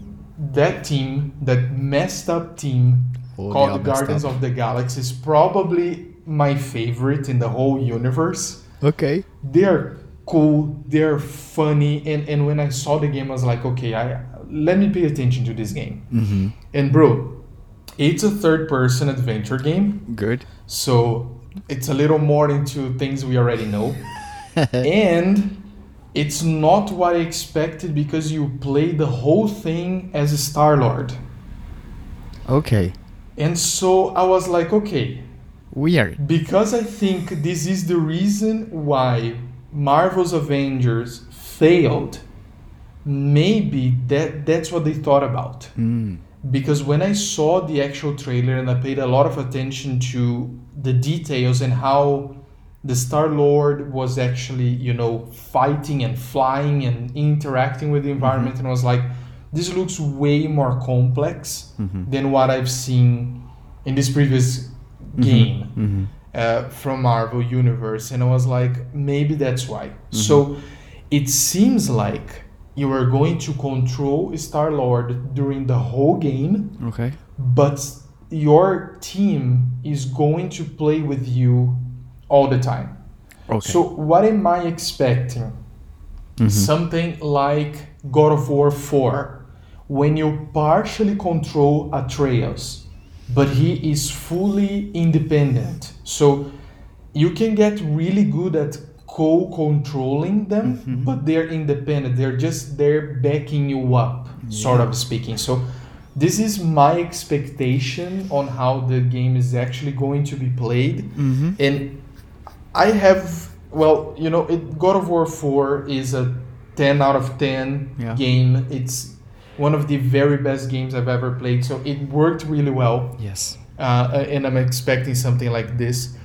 that team, that messed up team Oh, called are messed Guardians up. of the Galaxy. is probably my favorite in the whole universe. Okay. They're cool, they're funny, and, and when I saw the game, I was like, okay, I let me pay attention to this game. Mm-hmm. And bro, it's a third-person adventure game, Good. so it's a little more into things we already know. and it's not what I expected because you play the whole thing as a Star Lord. Okay. And so I was like, okay, Weird. because I think this is the reason why Marvel's Avengers failed. Maybe that that's what they thought about. Mm. Because when I saw the actual trailer and I paid a lot of attention to the details and how the Star Lord was actually, you know, fighting and flying and interacting with the environment, and I was like, this looks way more complex Mhm. than what I've seen in this previous game Mm-hmm. uh, from Marvel Universe, and I was like, maybe that's why. So it seems like you are going to control Star Lord during the whole game, Okay. but your team is going to play with you all the time. Okay. So what am I expecting? Mhm. Something like God of War 4, when you partially control Atreus, but he is fully independent. So you can get really good at co-controlling them, Mhm. but they're independent. They're just there backing you up, sort of speaking. So this is my expectation on how the game is actually going to be played Mm-hmm. and I have well, you know, it, God of War 4 is a 10 out of 10 Yeah. game. It's one of the very best games I've ever played, so it worked really well. Yes. Uh, and I'm expecting something like this.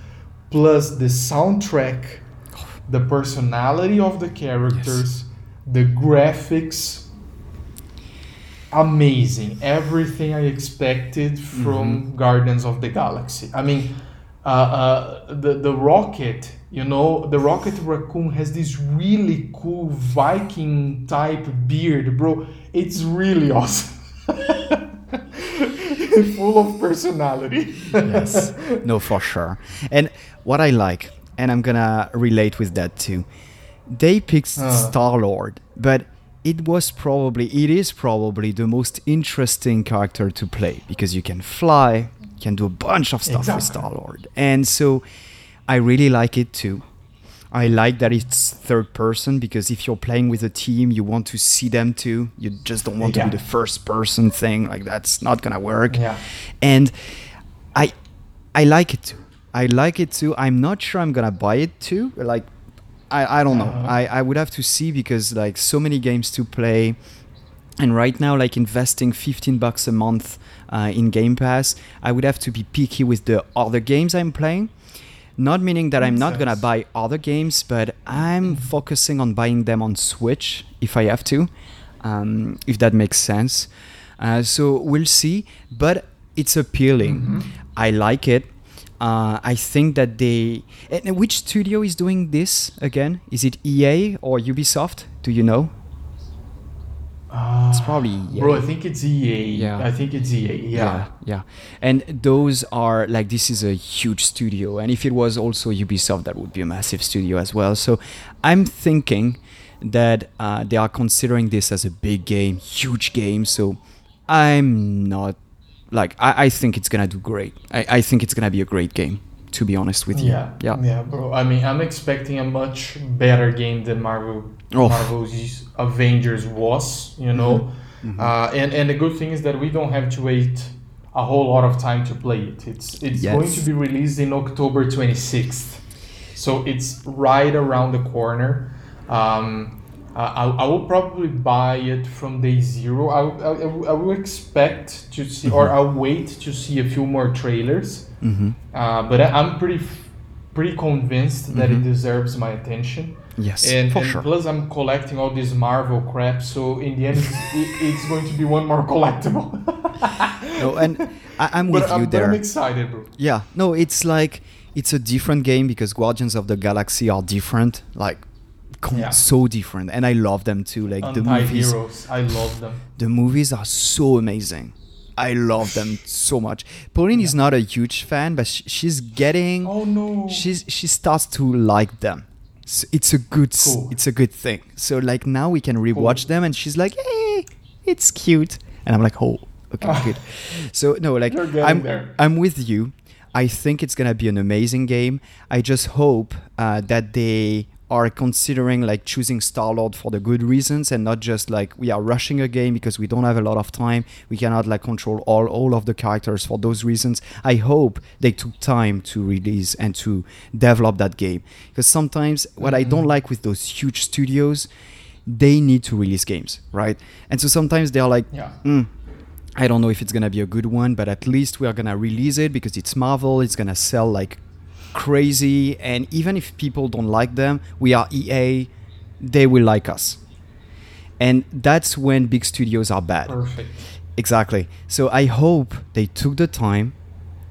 Plus the soundtrack, the personality of the characters, the graphics. Amazing. Everything I expected from Guardians of the Galaxy. I mean, uh, uh, the, the rocket, you know, the rocket raccoon has this really cool Viking type beard, bro. It's really awesome. Full of personality. yes. No, for sure. And what I like, and I'm gonna relate with that too. They picked Uh. Star Lord, but it was probably, it is probably the most interesting character to play because you can fly, can do a bunch of stuff with Star Lord, and so I really like it too. I like that it's third person because if you're playing with a team, you want to see them too. You just don't want to Yeah. do the first person thing. Like that's not gonna work. Yeah. And I I like it too. I like it too. I'm not sure I'm gonna buy it too. Like I, I don't know. Uh-huh. I, I would have to see because like so many games to play and right now like investing 15 bucks a month uh, in game pass i would have to be picky with the other games i'm playing not meaning that i'm Makes not gonna buy other games but i'm focusing on buying them on switch if i have to um, if that makes sense uh, so we'll see but it's appealing Mhm. i like it uh, I think that they. And which studio is doing this again? Is it EA or Ubisoft? Do you know? It's probably EA. Bro, I think it's EA. Yeah. I think it's EA. Yeah. yeah, yeah. And those are like this is a huge studio, and if it was also Ubisoft, that would be a massive studio as well. So I'm thinking that uh, they are considering this as a big game, huge game. So I'm not like I, I think it's gonna do great. I, I think it's gonna be a great game. To be honest with you, Yeah. yeah. Yeah, bro. I mean, I'm expecting a much better game than Marvel Oh. Marvel's Avengers was, you know. Mm-hmm. Uh, and and the good thing is that we don't have to wait a whole lot of time to play it. It's it's Yes. going to be released in October 26th. So it's right around the corner. Um, I, I will probably buy it from day zero. I, I, I will- expect to see, or I'll wait to see a few more trailers. Mm-hmm. Uh, but I, I'm pretty pretty convinced that it Mhm. deserves my attention. Yes, And, for and sure. plus, I'm collecting all this Marvel crap, so in the end, it's, it, it's going to be one more collectible. No, and I, I'm with but, I'm, you but I'm there. excited, bro. Yeah, no, it's like it's a different game because Guardians of the Galaxy are different, like Yeah. so different, and I love them too. Like the movies, Anti-heroes, I love them. the movies are so amazing. I love them so much. Pauline is not a huge fan, but sh- she's getting. Oh no. She's she starts to like them. So it's a good Cool. it's a good thing. So like now we can rewatch Cool. them, and she's like, "Hey, it's cute," and I'm like, "Oh, okay, good." So no, like I'm there. I'm with you. I think it's gonna be an amazing game. I just hope uh, that they are considering like choosing Star Lord for the good reasons and not just like we are rushing a game because we don't have a lot of time. We cannot like control all all of the characters for those reasons. I hope they took time to release and to develop that game because sometimes what I don't like with those huge studios, they need to release games, right? And so sometimes they're like, Yeah. "Mm, I don't know if it's gonna be a good one, but at least we are gonna release it because it's Marvel. It's gonna sell like crazy, and even if people don't like them, we are EA. They will like us, and that's when big studios are bad. Perfect. Exactly. So I hope they took the time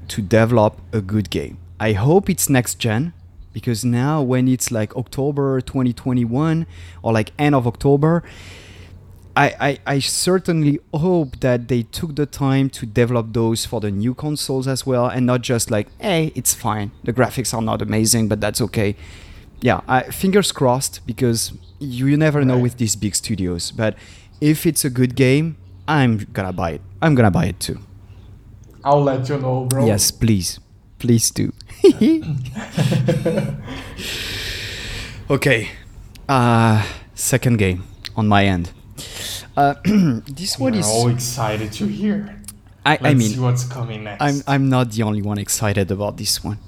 to develop a good game. I hope it's next gen because now when it's like October 2021 or like end of October, I, I, I certainly hope that they took the time to develop those for the new consoles as well and not just like, hey, it's fine. The graphics are not amazing, but that's okay. Yeah, I, fingers crossed because you, you never know with these big studios. But if it's a good game, I'm gonna buy it. I'm gonna buy it too. I'll let you know, bro. Yes, please. Please do. okay. Uh, second game on my end. Uh, this one We're is. all excited to hear. I, Let's I see mean, what's coming next. I'm I'm not the only one excited about this one.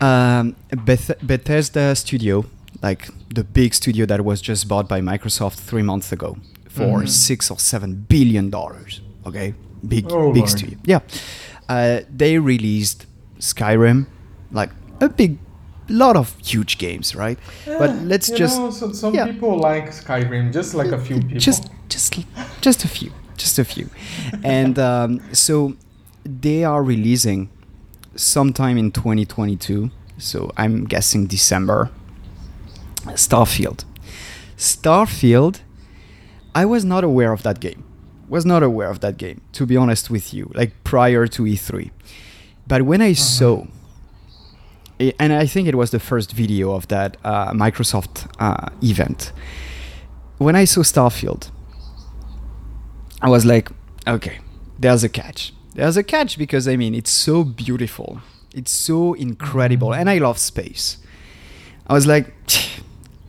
Um, Beth- Bethesda Studio, like the big studio that was just bought by Microsoft three months ago for Mhm. six or seven billion dollars. Okay, big Oh, big Lord. studio. Yeah, uh, they released Skyrim, like a big, lot of huge games, right? but Eh, let's just know, so, some yeah. people like Skyrim, just like a few people. just just just a few just a few and um, so they are releasing sometime in 2022 so i'm guessing december starfield starfield i was not aware of that game was not aware of that game to be honest with you like prior to e3 but when i saw i- and i think it was the first video of that uh, microsoft uh, event when I saw Starfield, I was like, okay, there's a catch. There's a catch because I mean, it's so beautiful. It's so incredible. And I love space. I was like,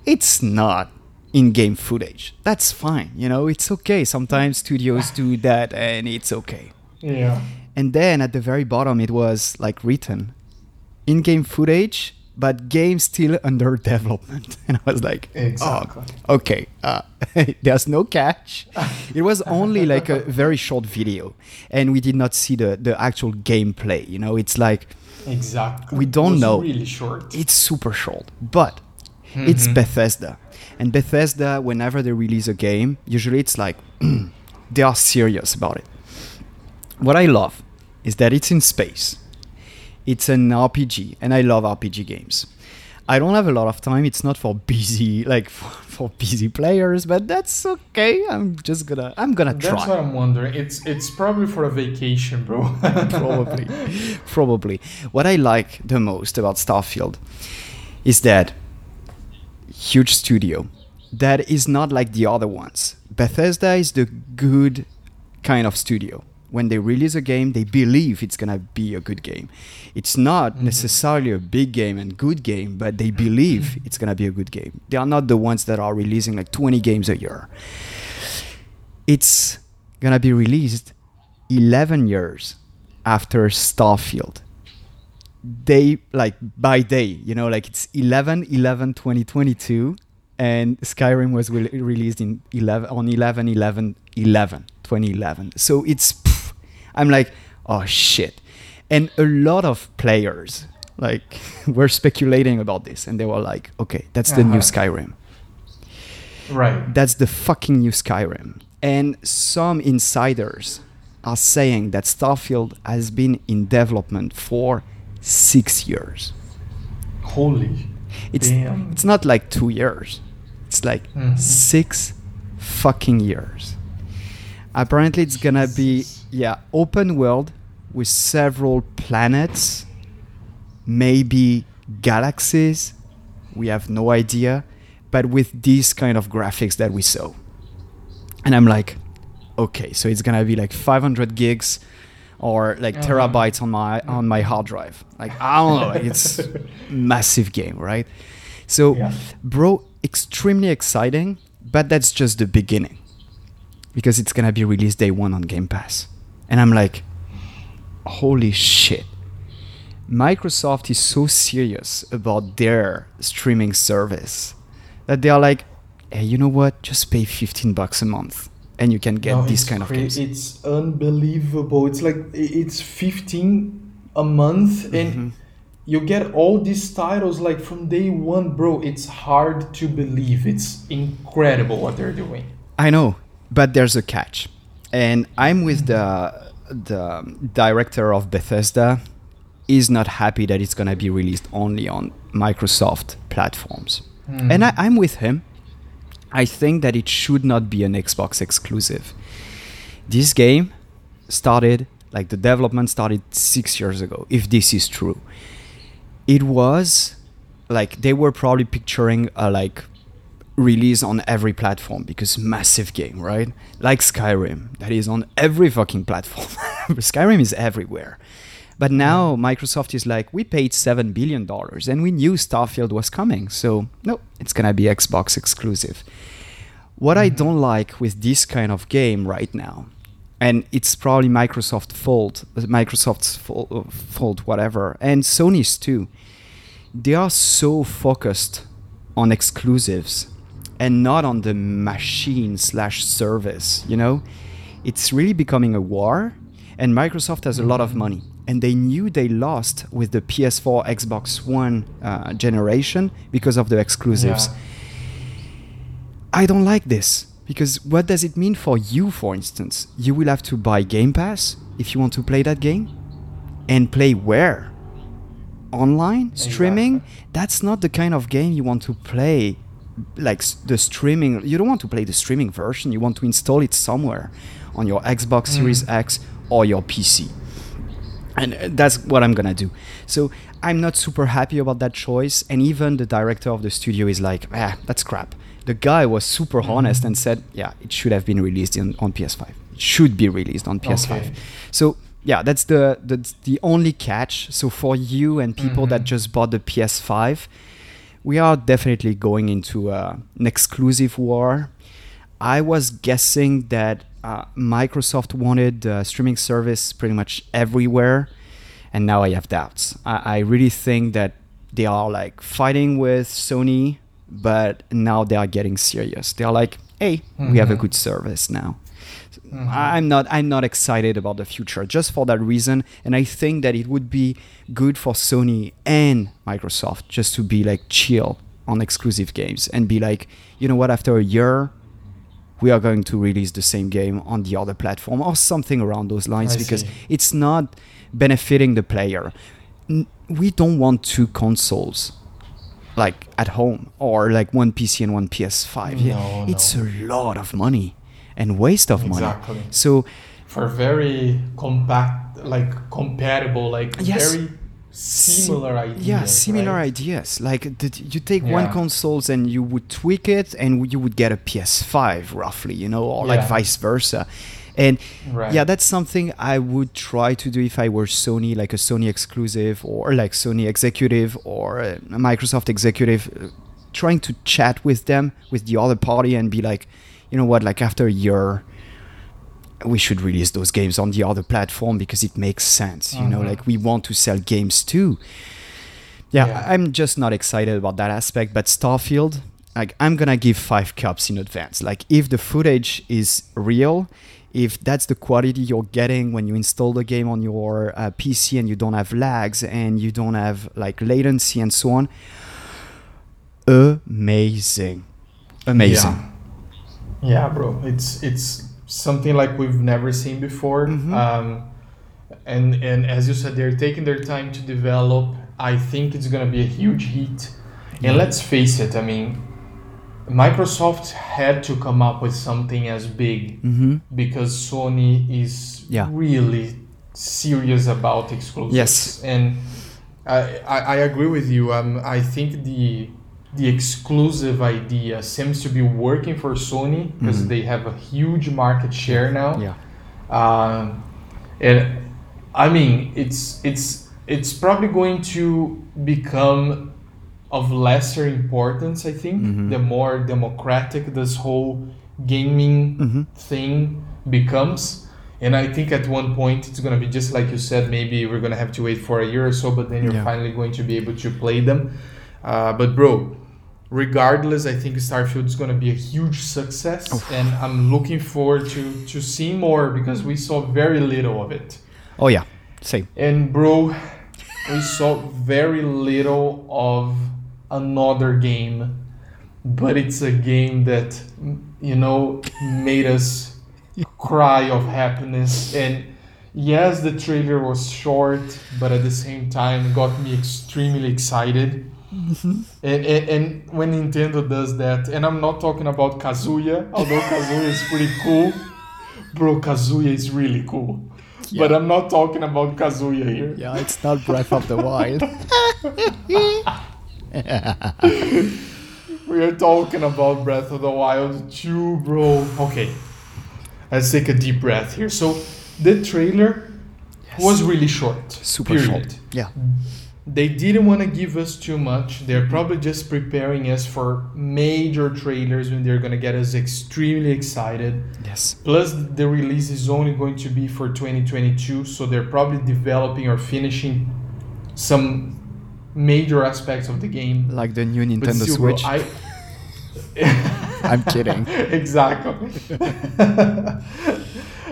it's not in game footage. That's fine. You know, it's okay. Sometimes studios do that and it's okay. yeah. And then at the very bottom, it was like written in game footage, but game still under development. And I was like, Exactly. oh, okay, uh, there's no catch. It was only like a very short video, and we did not see the, the actual gameplay. You know, it's like Exactly. We don't was know. Really short. it's super short, but it's Mhm. Bethesda. And Bethesda, whenever they release a game, usually it's like they are serious about it. What I love is that it's in space. It's an RPG, and I love RPG games. I don't have a lot of time. It's not for busy, like for, for busy players, but that's okay. I'm just gonna, I'm gonna That's try. That's what I'm wondering. It's it's probably for a vacation, bro. probably probably what i like the most about starfield is that huge studio that is not like the other ones bethesda is the good kind of studio when they release a game they believe it's going to be a good game it's not Mhm. necessarily a big game and good game but they believe it's going to be a good game they are not the ones that are releasing like 20 games a year it's going to be released 11 years after Starfield. They like by day, you know, like it's 11 11 2022 and Skyrim was re- released in 11 on 11 11 11 2011. So it's I'm like, oh shit. And a lot of players like were speculating about this and they were like, okay, that's the new Uh-huh. Skyrim right. that's the fucking new Skyrim. And some insiders are saying that Starfield has been in development for six years. Holy. It's Damn. it's not like two years. It's like Mhm. six fucking years. Apparently, it's gonna be yeah open world with several planets, maybe galaxies. We have no idea, but with these kind of graphics that we saw, and I'm like, okay, so it's gonna be like 500 gigs or like Uh-huh. terabytes on my on my hard drive. Like I don't know, it's massive game, right? So, Yeah. bro, extremely exciting, but that's just the beginning because it's gonna be released day one on Game Pass, and I'm like, holy shit. Microsoft is so serious about their streaming service that they are like, hey, you know what? Just pay 15 bucks a month and you can get No, these it's kind of games. It's unbelievable. It's like it's 15 a month and Mm-hmm. you get all these titles like from day one, bro. It's hard to believe. It's incredible what they're doing. I know, but there's a catch. And I'm with the the director of Bethesda. Is not happy that it's gonna be released only on Microsoft platforms. Hmm. And I, I'm with him. I think that it should not be an Xbox exclusive. This game started like the development started six years ago, if this is true. It was like they were probably picturing a like release on every platform because massive game, right? Like Skyrim, that is on every fucking platform. Skyrim is everywhere. But now Microsoft is like, we paid seven billion dollars and we knew Starfield was coming, so no, it's gonna be Xbox exclusive. What I mm-hmm. don't like with this kind of game right now, and it's probably Microsoft fault, Microsoft's fault, fault, whatever, and Sony's too. They are so focused on exclusives and not on the machine slash service. You know, it's really becoming a war, and Microsoft has a lot of money, and they knew they lost with the PS4, Xbox One uh, generation because of the exclusives. Yeah. I don't like this because what does it mean for you, for instance? You will have to buy Game Pass if you want to play that game, and play where? Online streaming? That's not the kind of game you want to play. Like the streaming, you don't want to play the streaming version. You want to install it somewhere on your Xbox Series X or your PC and uh, that's what I'm gonna do. So I'm not super happy about that choice, and even the director of the studio is like, ah, that's crap. The guy was super honest and said, yeah, it should have been released in, on PS5. It should be released on PS5. Okay. So yeah, that's the that's the only catch. So for you and people that Mhm. just bought the PS5, we are definitely going into uh, an exclusive war. I was guessing that uh, Microsoft wanted the streaming service pretty much everywhere, and now I have doubts. I, I really think that they are like fighting with Sony, but now they are getting serious. They are like, "Hey, we have a Mhm. good service now." Mhm. I'm not I'm not excited about the future just for that reason. And I think that it would be good for Sony and Microsoft just to be like chill on exclusive games and be like you know what after a year we are going to release the same game on the other platform or something around those lines I because see. it's not benefiting the player. We don't want two consoles like at home or like one PC and one PS5 Yeah, No, it's a lot of money and waste of money Exactly. so For very compact, like compatible, like Yes. very similar ideas. yeah similar right? ideas like the, you take one Yeah. consoles and you would tweak it and you would get a ps5 roughly you know or like vice versa and Right. yeah that's something i would try to do if i were sony like a sony exclusive or like sony executive or a microsoft executive uh, trying to chat with them with the other party and be like you know what like after a year we should release those games on the other platform because it makes sense you know Mhm. like we want to sell games too yeah, Yeah. i'm just not excited about that aspect but starfield like i'm gonna give five cups in advance like if the footage is real if that's the quality you're getting when you install the game on your uh, pc and you don't have lags and you don't have like latency and so on amazing amazing Yeah. Yeah, bro. It's it's something like we've never seen before. Mhm. Um, and and as you said, they're taking their time to develop. I think it's gonna be a huge hit. And let's face it. I mean, Microsoft had to come up with something as big Mm-hmm. because Sony is Yeah. really serious about exclusives. Yes. and I, I, I agree with you. Um, I think the the exclusive idea seems to be working for Sony because Mhm. they have a huge market share now. Yeah. Um, and I mean, it's it's it's probably going to become of lesser importance. I think Mhm. the more democratic this whole gaming Mm-hmm. thing becomes. And I think at one point it's gonna be just like you said. Maybe we're gonna have to wait for a year or so, but then you're Yeah. finally going to be able to play them. Uh, but bro, regardless, I think Starfield is gonna be a huge success, and I'm looking forward to to see more because we saw very little of it. Oh yeah. Same. And bro, we saw very little of another game, but it's a game that you know made us cry of happiness. And yes, the trailer was short, but at the same time got me extremely excited. Mm-hmm. And, and, and when Nintendo does that, and I'm not talking about Kazuya, although Kazuya is pretty cool, bro, Kazuya is really cool. But I'm not talking about Kazuya here. Yeah, it's not Breath of the Wild. We are talking about Breath of the Wild 2, bro. Okay, let's take a deep breath here. So, the trailer was really short. Super period. short. Yeah. Mm-hmm. They didn't want to give us too much. They're probably just preparing us for major trailers when they're going to get us extremely excited. Yes. Plus, the release is only going to be for 2022, so they're probably developing or finishing some major aspects of the game. Like the new Nintendo still, Switch. I I'm kidding. exactly.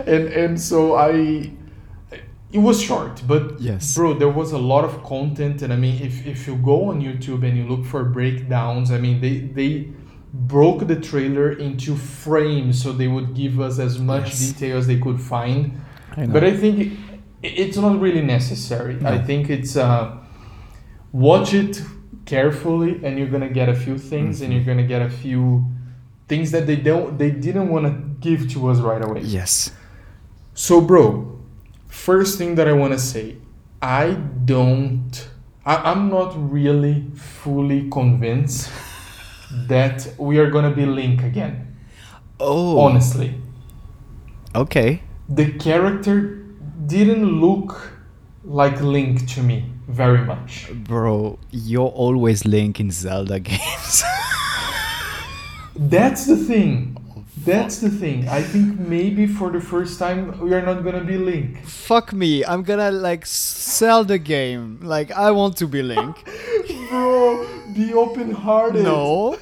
and and so I it was short, but Yes. bro, there was a lot of content and I mean if, if you go on YouTube and you look for breakdowns, I mean they they broke the trailer into frames so they would give us as much Yes. detail as they could find. I. But I think it, it's not really necessary. I think it's uh, watch it carefully, and you're gonna get a few things, and Mhm. you're gonna get a few things that they don't, they didn't want to give to us right away. yes. So, bro, first thing that I want to say, I don't, I, I'm not really fully convinced that we are gonna be Link again. Oh. Honestly, Okay. the character didn't look like Link to me very much. Bro, you're always Link in Zelda games. That's the thing. That's the thing. I think maybe for the first time we are not gonna be Link. Fuck me. I'm gonna like sell the game. Like I want to be Link. Bro, be open hearted. no.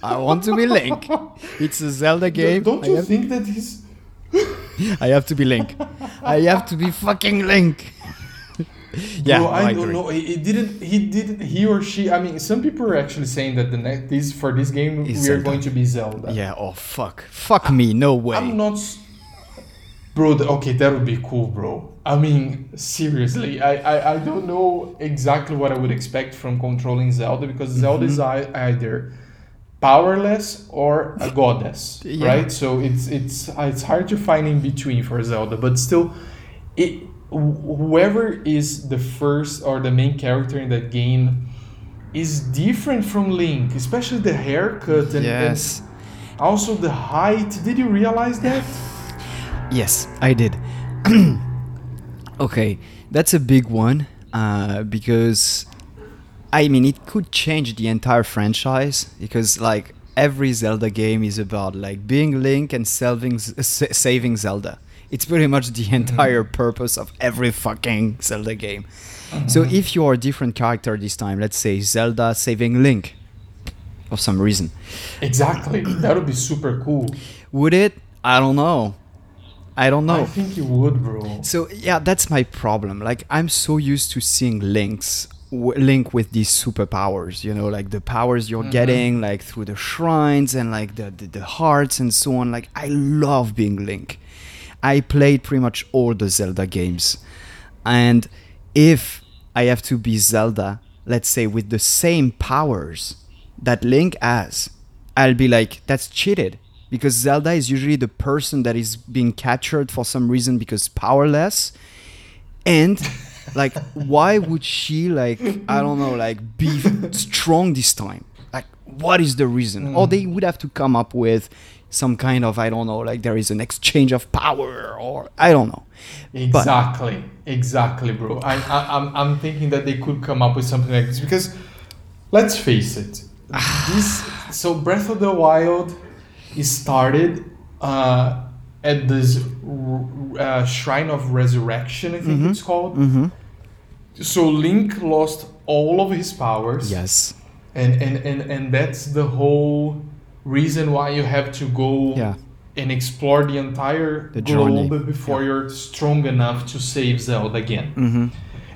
I want to be Link. It's a Zelda game. Don't I you think that he's I have to be Link. I have to be fucking Link. Yeah, Bro, no, I, I don't know. He didn't. He didn't. He or she. I mean, some people are actually saying that the next this for this game Is we are going to be Zelda. Yeah, oh fuck. Fuck me, no way. I'm not. Bro, okay, that would be cool, bro. I mean, seriously, I, I, I don't know exactly what I would expect from controlling Zelda because Zelda is Mm-hmm. ei- either powerless or a goddess, Yeah. right? So it's it's it's hard to find in between for Zelda, but still, it whoever is the first or the main character in that game is different from Link, especially the haircut and, yes. and also the height. Did you realize that? Yes, I did. okay, that's a big one uh, because I mean it could change the entire franchise because like every Zelda game is about like being Link and saving saving Zelda. It's pretty much the entire purpose of every fucking Zelda game. So if you are a different character this time, let's say Zelda saving Link for some reason, Exactly. That would be super cool. would it? I don't know. I don't know. I think you would, bro. So yeah, that's my problem. Like I'm so used to seeing links w- link with these superpowers, you know, like the powers you're Mhm. getting like through the shrines and like the, the the hearts and so on. Like I love being Link. I played pretty much all the Zelda games. And if I have to be Zelda, let's say with the same powers that Link has, I'll be like, that's cheated. Because Zelda is usually the person that is being captured for some reason because powerless. And like, why would she like I don't know, like be strong this time? Like, what is the reason? Or hmm. they would have to come up with some kind of I don't know, like there is an exchange of power, or I don't know. But- Exactly, exactly, bro. I, I, I'm, I'm thinking that they could come up with something like this because, let's face it, this. So Breath of the Wild is started uh, at this r- uh, Shrine of Resurrection, I think it's called. Mm-hmm. So Link lost all of his powers. Yes. and and and and that's the whole reason why you have to go Yeah. and explore the entire The globe journey. before you're strong enough to save Zelda again. Mm-hmm.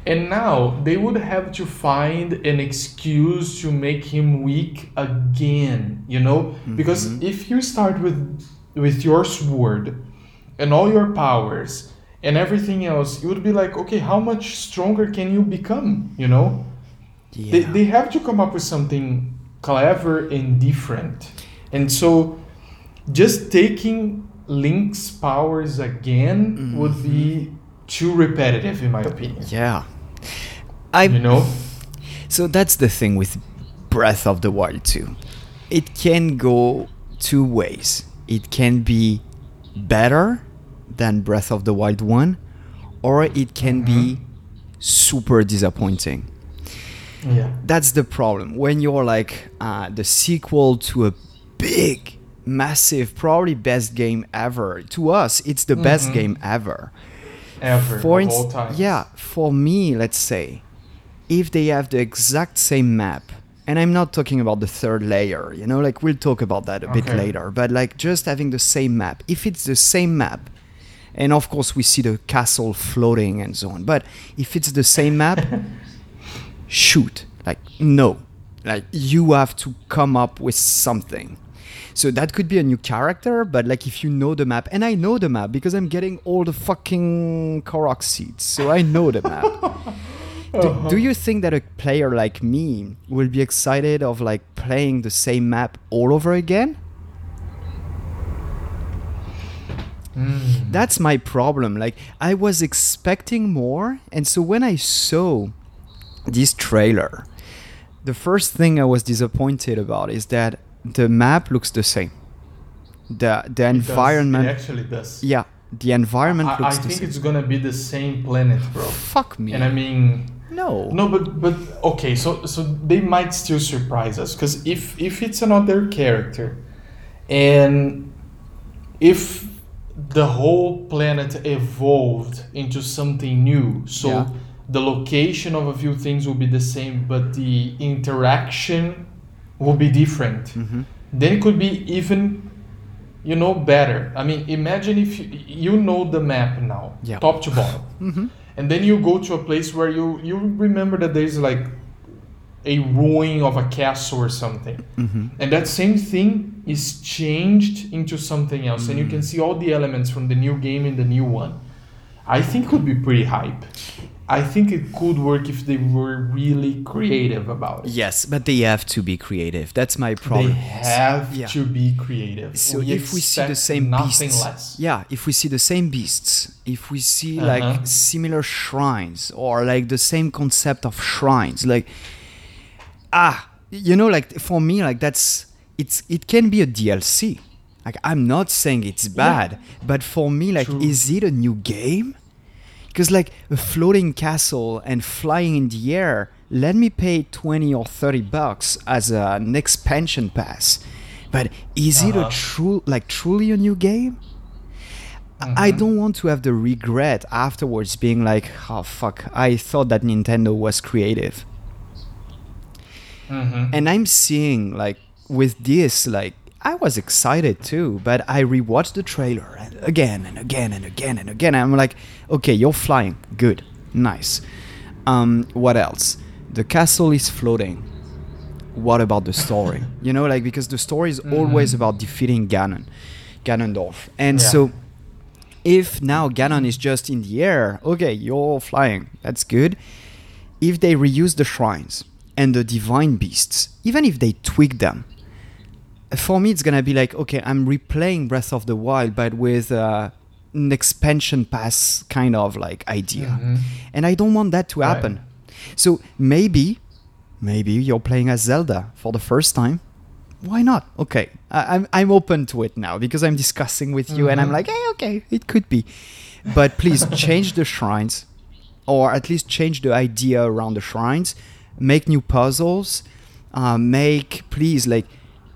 And now they would have to find an excuse to make him weak again, you know? Because Mm-hmm. if you start with with your sword and all your powers and everything else, it would be like, okay, how much stronger can you become, you know? Yeah. they, they have to come up with something clever and different and so just taking link's powers again would be too repetitive in my opinion yeah. I you know So that's the thing with Breath of the Wild 2. It can go two ways. It can be better than Breath of the Wild 1, or it can be super disappointing. yeah That's the problem. When you're like uh, the sequel to a big, massive, probably best game ever. To us, it's the best Mhm. game ever ever for of all time yeah, for me, let's say, if they have the exact same map, and I'm not talking about the third layer, you know, like we'll talk about that a bit later, but like just having the same map, if it's the same map, and of course we see the castle floating and so on, but if it's the same map, shoot, like no, like you have to come up with something. So that could be a new character, but like if you know the map, and I know the map because I'm getting all the fucking Korok seeds, so I know the map. do, do you think that a player like me will be excited of like playing the same map all over again? Mm. That's my problem. Like I was expecting more, and so when I saw this trailer, the first thing I was disappointed about is that the map looks the same. The the It does. environment, it actually does yeah, the environment I, I looks the think same. it's gonna be the same planet bro Fuck me. and i mean no. No, but but okay, so so they might still surprise us because if if it's another character, and if the whole planet evolved into something new, so Yeah. the location of a few things will be the same, but the interaction will be different. Mhm. Then it could be even, you know, better. I mean, imagine if you, you know the map now, Yeah. top to bottom Mhm. and then you go to a place where you you remember that there's like a ruin of a castle or something Mhm. and that same thing is changed into something else and you can see all the elements from the new game in the new one i think it would be pretty hype i think it could work if they were really creative about it Yes, but they have to be creative. That's my problem. they have Yeah. to be creative So if we see the same beasts, less yeah, if we see the same beasts, if we see Uh-huh. like similar shrines or like the same concept of shrines, like ah, you know, like for me, like that's it's it can be a DLC. Like I'm not saying it's bad, but for me, like, True. is it a new game? Because like a floating castle and flying in the air, let me pay twenty or thirty bucks as an expansion pass. But is it a Uh-huh. true like truly a new game? I- I don't want to have the regret afterwards being like, oh fuck, I thought that Nintendo was creative. Mhm. And I'm seeing like with this, like I was excited too, but I rewatched the trailer and again and again and again and again. I'm like, okay, you're flying, good, nice. Um, what else? The castle is floating. What about the story? you know, like because the story is always about defeating Ganon, Ganondorf, and Yeah. so if now Ganon is just in the air, okay, you're flying, that's good. If they reuse the shrines and the divine beasts, even if they tweak them, for me it's gonna be like okay i'm replaying breath of the wild but with uh, an expansion pass kind of like idea. Mhm. and i don't want that to Right. happen. So maybe maybe you're playing as zelda for the first time. Why not? Okay I, I'm, I'm open to it now because i'm discussing with you and i'm Mhm. like hey okay it could be. But please change the shrines or at least change the idea around the shrines. Make new puzzles. Uh, make please like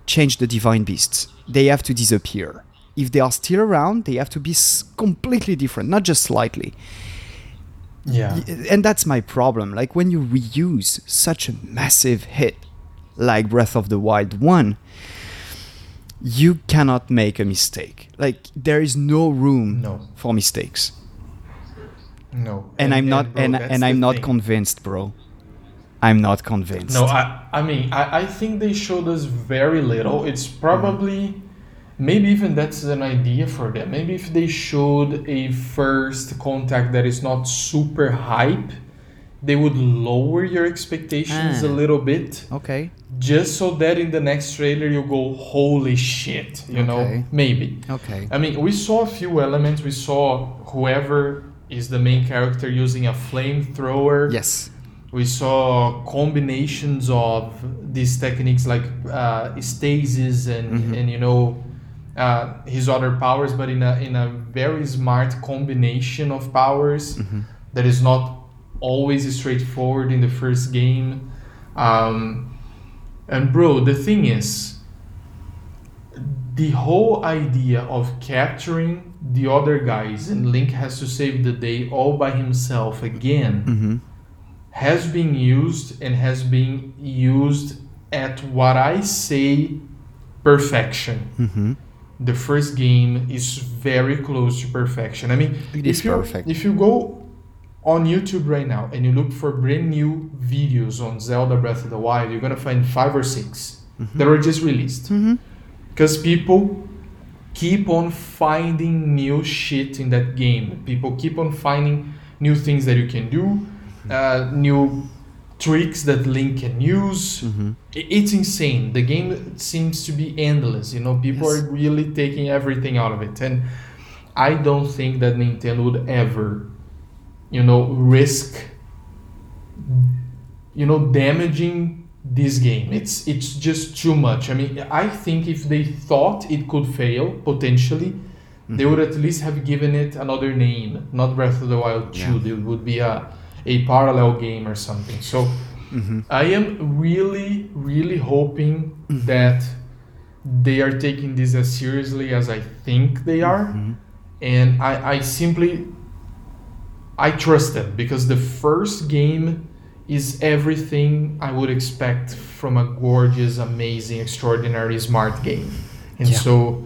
change the divine beasts they have to disappear if they are still around they have to be completely different not just slightly Yeah. And that's my problem like when you reuse such a massive hit like breath of the wild 1 you cannot make a mistake like there is no room No. for mistakes No. and, i'm not bro, and, and i'm not thing. convinced bro i'm not convinced No, I, I mean, I, I think they showed us very little. It's probably, maybe even that's an idea for them. Maybe if they showed a first contact that is not super hype, they would lower your expectations a Ah. little bit, okay just so that in the next trailer you go, holy shit, you Okay. know? Maybe. okay I mean, we saw a few elements. We saw whoever is the main character using a flamethrower. yes We saw combinations of these techniques like uh, stasis and, Mhm. and you know uh, his other powers, but in a in a very smart combination of powers Mhm. that is not always straightforward in the first game. Um, and bro, the thing is, the whole idea of capturing the other guys and Link has to save the day all by himself again mm-hmm. Has been used and has been used at what I say perfection. Mm-hmm. The first game is very close to perfection. I mean, It if you, perfect. If you go on YouTube right now and you look for brand new videos on Zelda Breath of the Wild, you're gonna find five or 6 that were just released Mm-hmm. because people keep on finding new shit in that game. People keep on finding new things that you can do, uh, new tricks that Link can use. Mm-hmm. It's insane. The game seems to be endless. You know, people Yes. are really taking everything out of it, and I don't think that Nintendo would ever, you know, risk, you know, damaging this game. It's it's just too much. I mean, I think if they thought it could fail potentially, they would at least have given it another name, not Breath of the Wild Two. It would be a a parallel game or something. So. Mm-hmm. I am really, really hoping that they are taking this as seriously as I think they are. Mm-hmm. And I, I simply I trust them because the first game is everything I would expect from a gorgeous, amazing, extraordinary smart game. And Yeah. so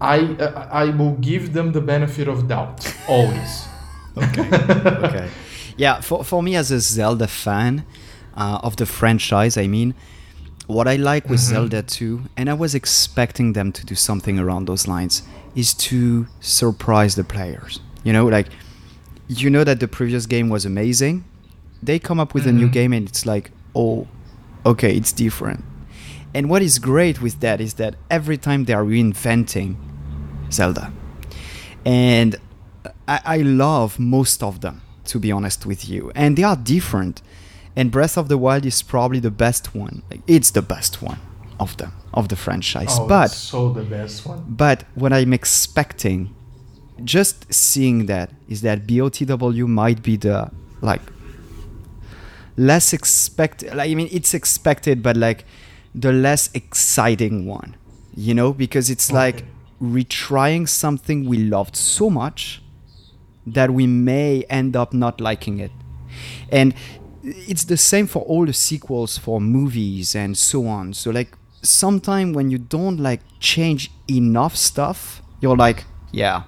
I I I will give them the benefit of doubt always. okay. okay. Yeah, for, for me as a Zelda fan uh, of the franchise, I mean, what I like with Mhm. Zelda 2, and I was expecting them to do something around those lines, is to surprise the players. You know, like, you know that the previous game was amazing. They come up with a new Mhm. game and it's like, oh, okay, it's different. And what is great with that is that every time they are reinventing Zelda. And I, I love most of them, to be honest with you. And they are different. And Breath of the Wild is probably the best one. Like, it's the best one of them, of the franchise. oh, but so the best one. but what I'm expecting, just seeing that, is that BOTW might be the like less expected. Like, I mean, it's expected, but like the less exciting one, you know, because it's like retrying something we loved so much that we may end up not liking it. And it's the same for all the sequels for movies and so on. So like sometime when you don't like change enough stuff, you're like, yeah,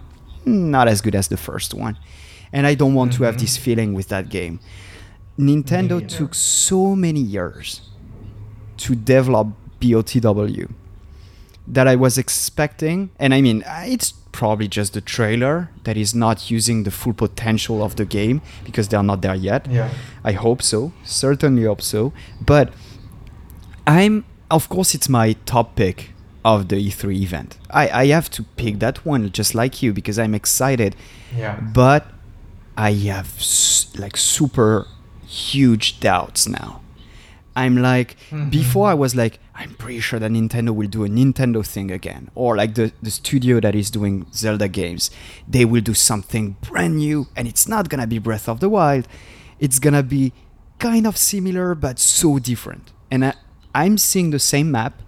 not as good as the first one. And I don't want to have Mhm. this feeling with that game. Nintendo neither. took so many years to develop BOTW that I was expecting, and I mean, it's probably just the trailer that is not using the full potential of the game because they're not there yet. Yeah. I hope so, certainly hope so. But I'm, of course, it's my top pick of the E3 event. I, I have to pick that one just like you because I'm excited, Yeah. but I have s- like super huge doubts now. I'm like, mm-hmm. before I was like, I'm pretty sure that Nintendo will do a Nintendo thing again. Or like the, the studio that is doing Zelda games, they will do something brand new and it's not gonna be Breath of the Wild. It's gonna be kind of similar but so different. And I, I'm seeing the same map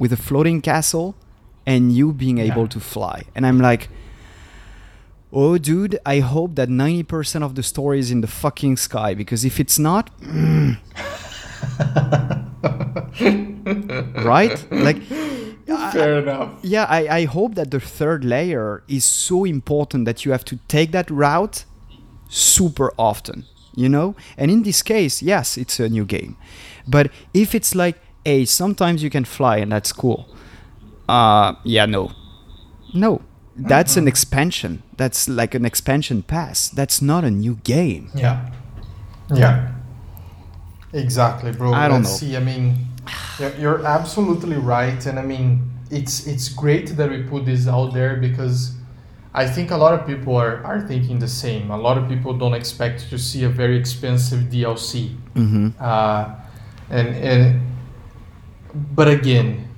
with a floating castle and you being able Yeah. to fly. And I'm like, oh, dude, I hope that 90% of the story is in the fucking sky because if it's not, mm. right? Like, Fair enough. yeah, I, I hope that the third layer is so important that you have to take that route super often, you know? And in this case, yes, it's a new game. But if it's like, hey, sometimes you can fly and that's cool, uh, yeah, no. No. That's an expansion. That's like an expansion pass. That's not a new game. Yeah. Yeah. Exactly, bro. I don't Let's know. See, I mean, you're, you're absolutely right, and I mean, it's it's great that we put this out there because I think a lot of people are, are thinking the same. A lot of people don't expect to see a very expensive DLC, Mm-hmm. uh, and and but again,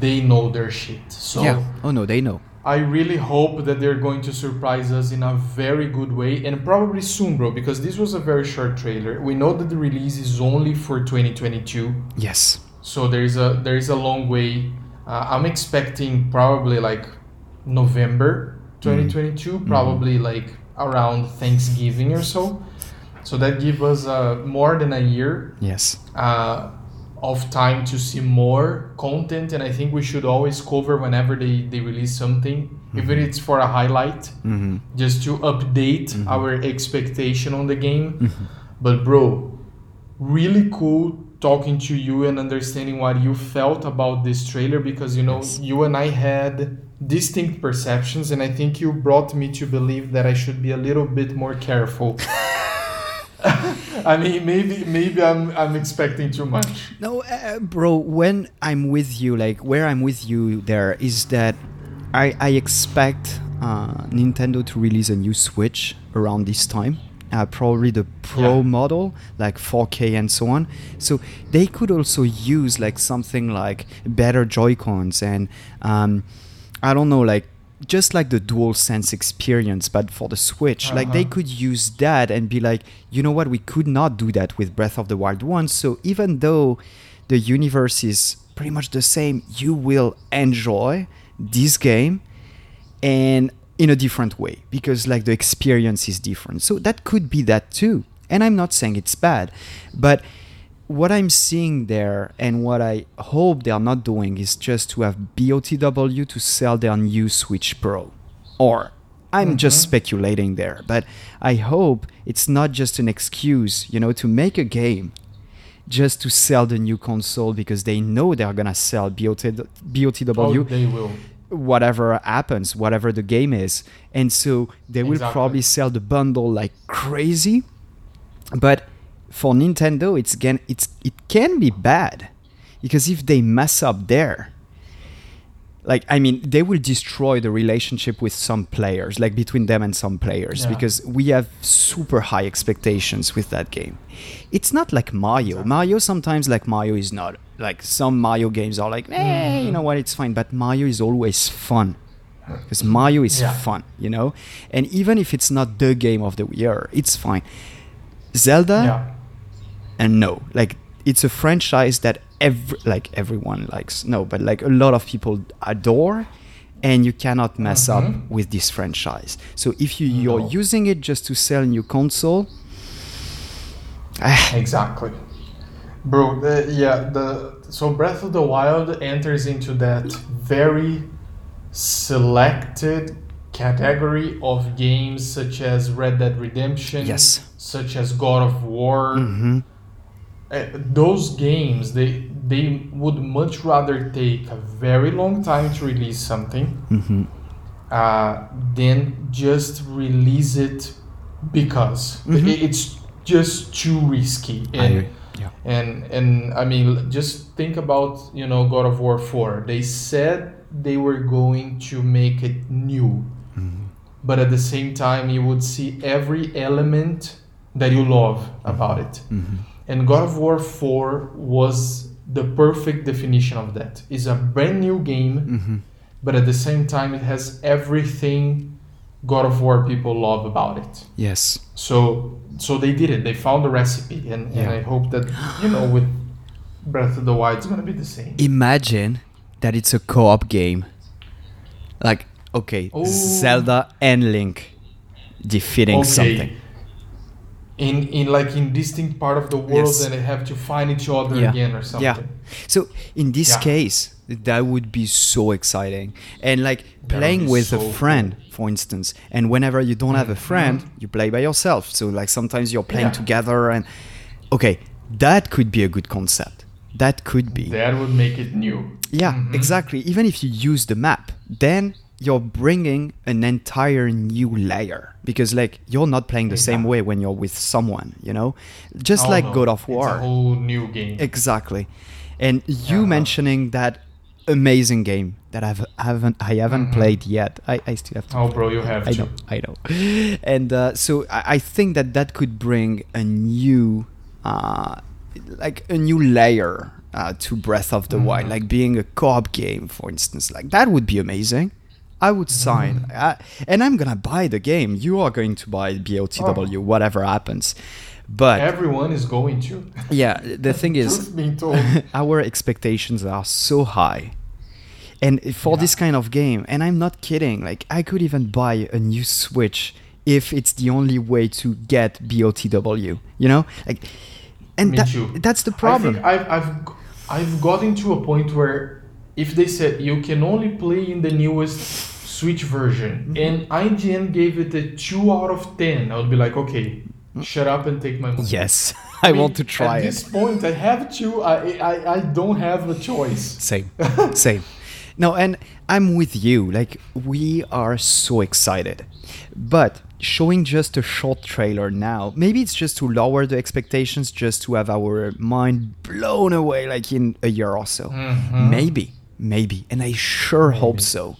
they know their shit. So yeah. Oh no, they know. I really hope that they're going to surprise us in a very good way and probably soon, bro, because this was a very short trailer. We know that the release is only for 2022, Yes. So there is a there is a long way. Uh, I'm expecting probably like November 2022, probably like around Thanksgiving or so. So that gives us uh, more than a year Yes. uh, of time to see more content and i think we should always cover whenever they, they release something even it's for a highlight Mm-hmm. just to update our expectation on the game but bro really cool talking to you and understanding what you felt about this trailer because you know Yes. you and i had distinct perceptions and i think you brought me to believe that i should be a little bit more careful I mean, maybe maybe I'm I'm expecting too much. No, uh, bro. When I'm with you, like where I'm with you, there is that I I expect uh, Nintendo to release a new Switch around this time. Uh, probably the Pro Yeah. model, like 4K and so on. So they could also use like something like better Joy Cons and um, I don't know, like just like the dual sense experience but for the switch like they Uh-huh. could use that and be like you know what we could not do that with breath of the wild 1 so even though the universe is pretty much the same you will enjoy this game and in a different way because like the experience is different. So that could be that too. And i'm not saying it's bad but what i'm seeing there and what i hope they are not doing is just to have botw to sell their new switch pro. Or i'm just mm-hmm. speculating there but i hope it's not just an excuse you know to make a game just to sell the new console because they know they're gonna sell BOT, BOTW Oh, they will. Whatever happens, whatever the game is. And so they will Exactly. probably sell the bundle like crazy. But for Nintendo, it's again it's it can be bad. Because if they mess up there, like I mean, they will destroy the relationship with some players, like between them and some players, Yeah. because we have super high expectations with that game. It's not like Mario. Exactly. Mario sometimes like Mario is not like some Mario games are like, eh, you know what, it's fine. But Mario is always fun because Mario is Yeah. fun, you know. And even if it's not the game of the year, it's fine. Zelda, Yeah. and no, like it's a franchise that every like everyone likes. No, but like a lot of people adore. And you cannot mess up Mhm. with this franchise. So if you, you're No. using it just to sell new console, Exactly. Bro, the, yeah, the so Breath of the Wild enters into that very selected category of games such as Red Dead Redemption, Yes. such as God of War. mhm, Uh, those games they they would much rather take a very long time to release something mhm. uh, than just release it because Mhm. I- it's just too risky and. Yeah. And and I mean, just think about you know God of War four. They said they were going to make it new, mm-hmm. but at the same time, you would see every element that you love mm-hmm. about it. Mm-hmm. And God of War 4 was the perfect definition of that. It's a brand new game, but at the same time, it has everything God of War people love about it. Yes. So, so they did it. They found the recipe, and, and I hope that you know with Breath of the Wild, it's gonna be the same. Imagine that it's a co-op game. Like, okay, Oh. Zelda and Link defeating something. In in like in distinct part of the world, Yes. and they have to find each other Yeah. again or something. Yeah. So in this Yeah. case, that would be so exciting. And like would playing with so a cool. Friend, for instance, and whenever you don't have a friend, Mhm. you play by yourself. So like sometimes you're playing Yeah. together and okay, that could be a good concept. That could be. That would make it new. Yeah, Mhm. exactly. Even if you use the map, then you're bringing an entire new layer because like you're not playing the same way when you're with someone, you know? Just Oh, like no, God of It's War. a whole new game. Exactly. And you Yeah. mentioning that amazing game that I've haven't I haven't Mhm. played yet. I, I still have to Oh, play. bro, you have I to. know, I know. And uh, so I, I think that that could bring a new, uh, like a new layer uh, to Breath of the Wild, Mhm. like being a co-op game, for instance. Like that would be amazing. I would sign, Mm-hmm. I, and I'm gonna buy the game. You are going to buy BOTW, whatever happens. But Everyone is going to. yeah, the thing is, our expectations are so high and for Yeah. this kind of game and i'm not kidding like i could even buy a new switch if it's the only way to get botw you know like and Me that, too. that's the problem I think I've, I've, I've gotten to a point where if they said you can only play in the newest Switch version Mm-hmm. and IGN gave it a 2 out of 10, I would be like, okay, shut up and take my money. yes i, mean, want to try At it this point, I have to, I, I, I don't have a choice. same same no and i'm with you. Like we are so excited. But showing just a short trailer now maybe it's just to lower the expectations just to have our mind blown away like in a year or so. Mhm. maybe maybe. And i sure hope so.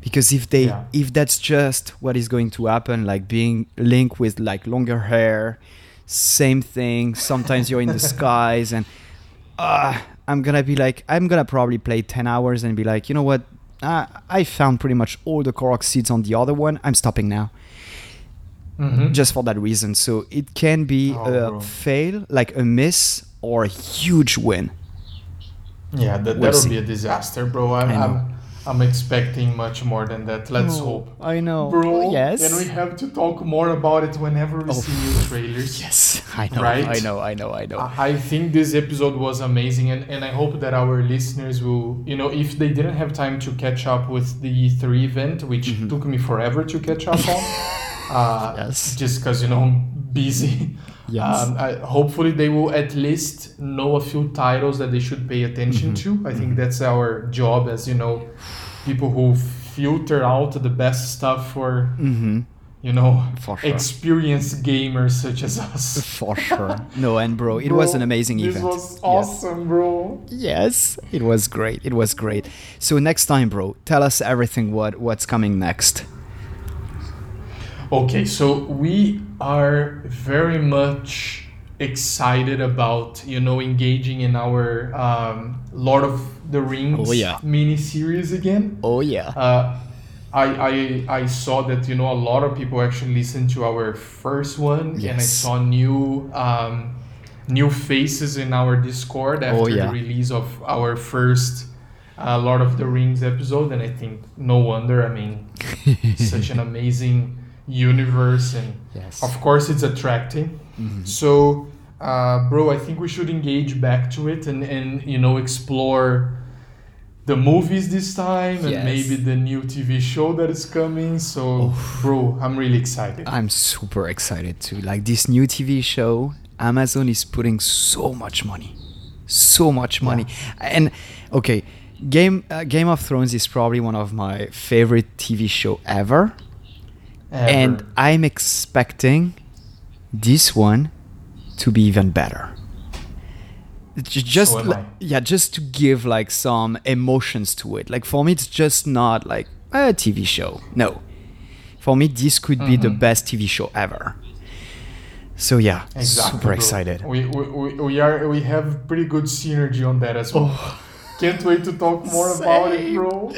Because if they Yeah. if that's just what is going to happen like being linked with like longer hair same thing sometimes you're in the skies and uh, i'm gonna be like i'm gonna probably play 10 hours and be like you know what uh, i found pretty much all the korok seeds on the other one i'm stopping now Mhm. just for that reason so it can be Oh, a bro. fail like a miss or a huge win Yeah, that, that'll be a disaster, bro. I'm. I'm, I'm expecting much more than that. Let's hope. i know Bro, yes and we have to talk more about it whenever we Oh. see new trailers. yes i know Right? i know i know i know I think this episode was amazing, and, and I hope that our listeners will, you know, if they didn't have time to catch up with the E3 event, which Mhm. took me forever to catch up on, uh, Yes. just because, you know, I'm busy. Yes. Um, I, hopefully, they will at least know a few titles that they should pay attention Mhm. to. I think that's our job as, you know, people who filter out the best stuff for, mm-hmm. you know, for sure experienced gamers such as us. for sure no and bro it was an amazing this event was Yes. awesome, bro. Yes, it was great. It was great. So next time, bro, tell us everything. What what's coming next? Okay, so we are very much excited about you know engaging in our um, Lord of the Rings Oh, yeah. mini series again. Oh yeah. Uh, I, I I saw that you know a lot of people actually listened to our first one, and I saw new um, new faces in our Discord after Oh, yeah. the release of our first uh, Lord of the Rings episode, and I think no wonder. I mean, such an amazing universe, and yes. of course it's attracting. Mhm. So, uh, bro, I think we should engage back to it and, and you know explore the movies this time and Yes. maybe the new TV show that is coming. So, bro, I'm really excited. I'm super excited too. Like this new TV show, Amazon is putting so much money, so much money, and okay. Game uh, Game of Thrones is probably one of my favorite TV show ever, Ever. and I'm expecting this one to be even better. Just So yeah just to give like some emotions to it like for me it's just not like a tv show no for me this could be the Mhm. best tv show ever so yeah Exactly, super bro. excited We, we, we, we are we have pretty good synergy on that as well. Can't wait to talk more about it, Same. bro.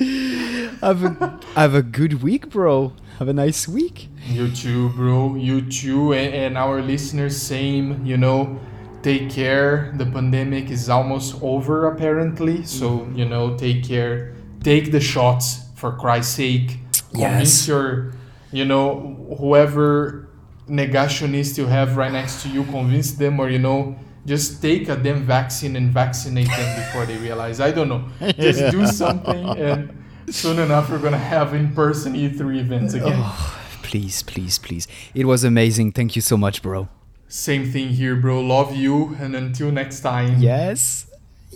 have a have a good week bro have a nice week You too, bro. You too, and, and our listeners, same. You know, take care. The pandemic is almost over, apparently. So you know, take care. Take the shots for Christ's sake. Convince Yes. your, you know, whoever negationist you have right next to you, convince them, or you know. Just take a damn vaccine and vaccinate them before they realize. I don't know. Just do something, and soon enough we're gonna have in-person E3 events again. oh, please please please it was amazing thank you so much bro Same thing here, bro. Love you, and until next time. yes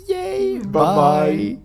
yay Bye-bye. bye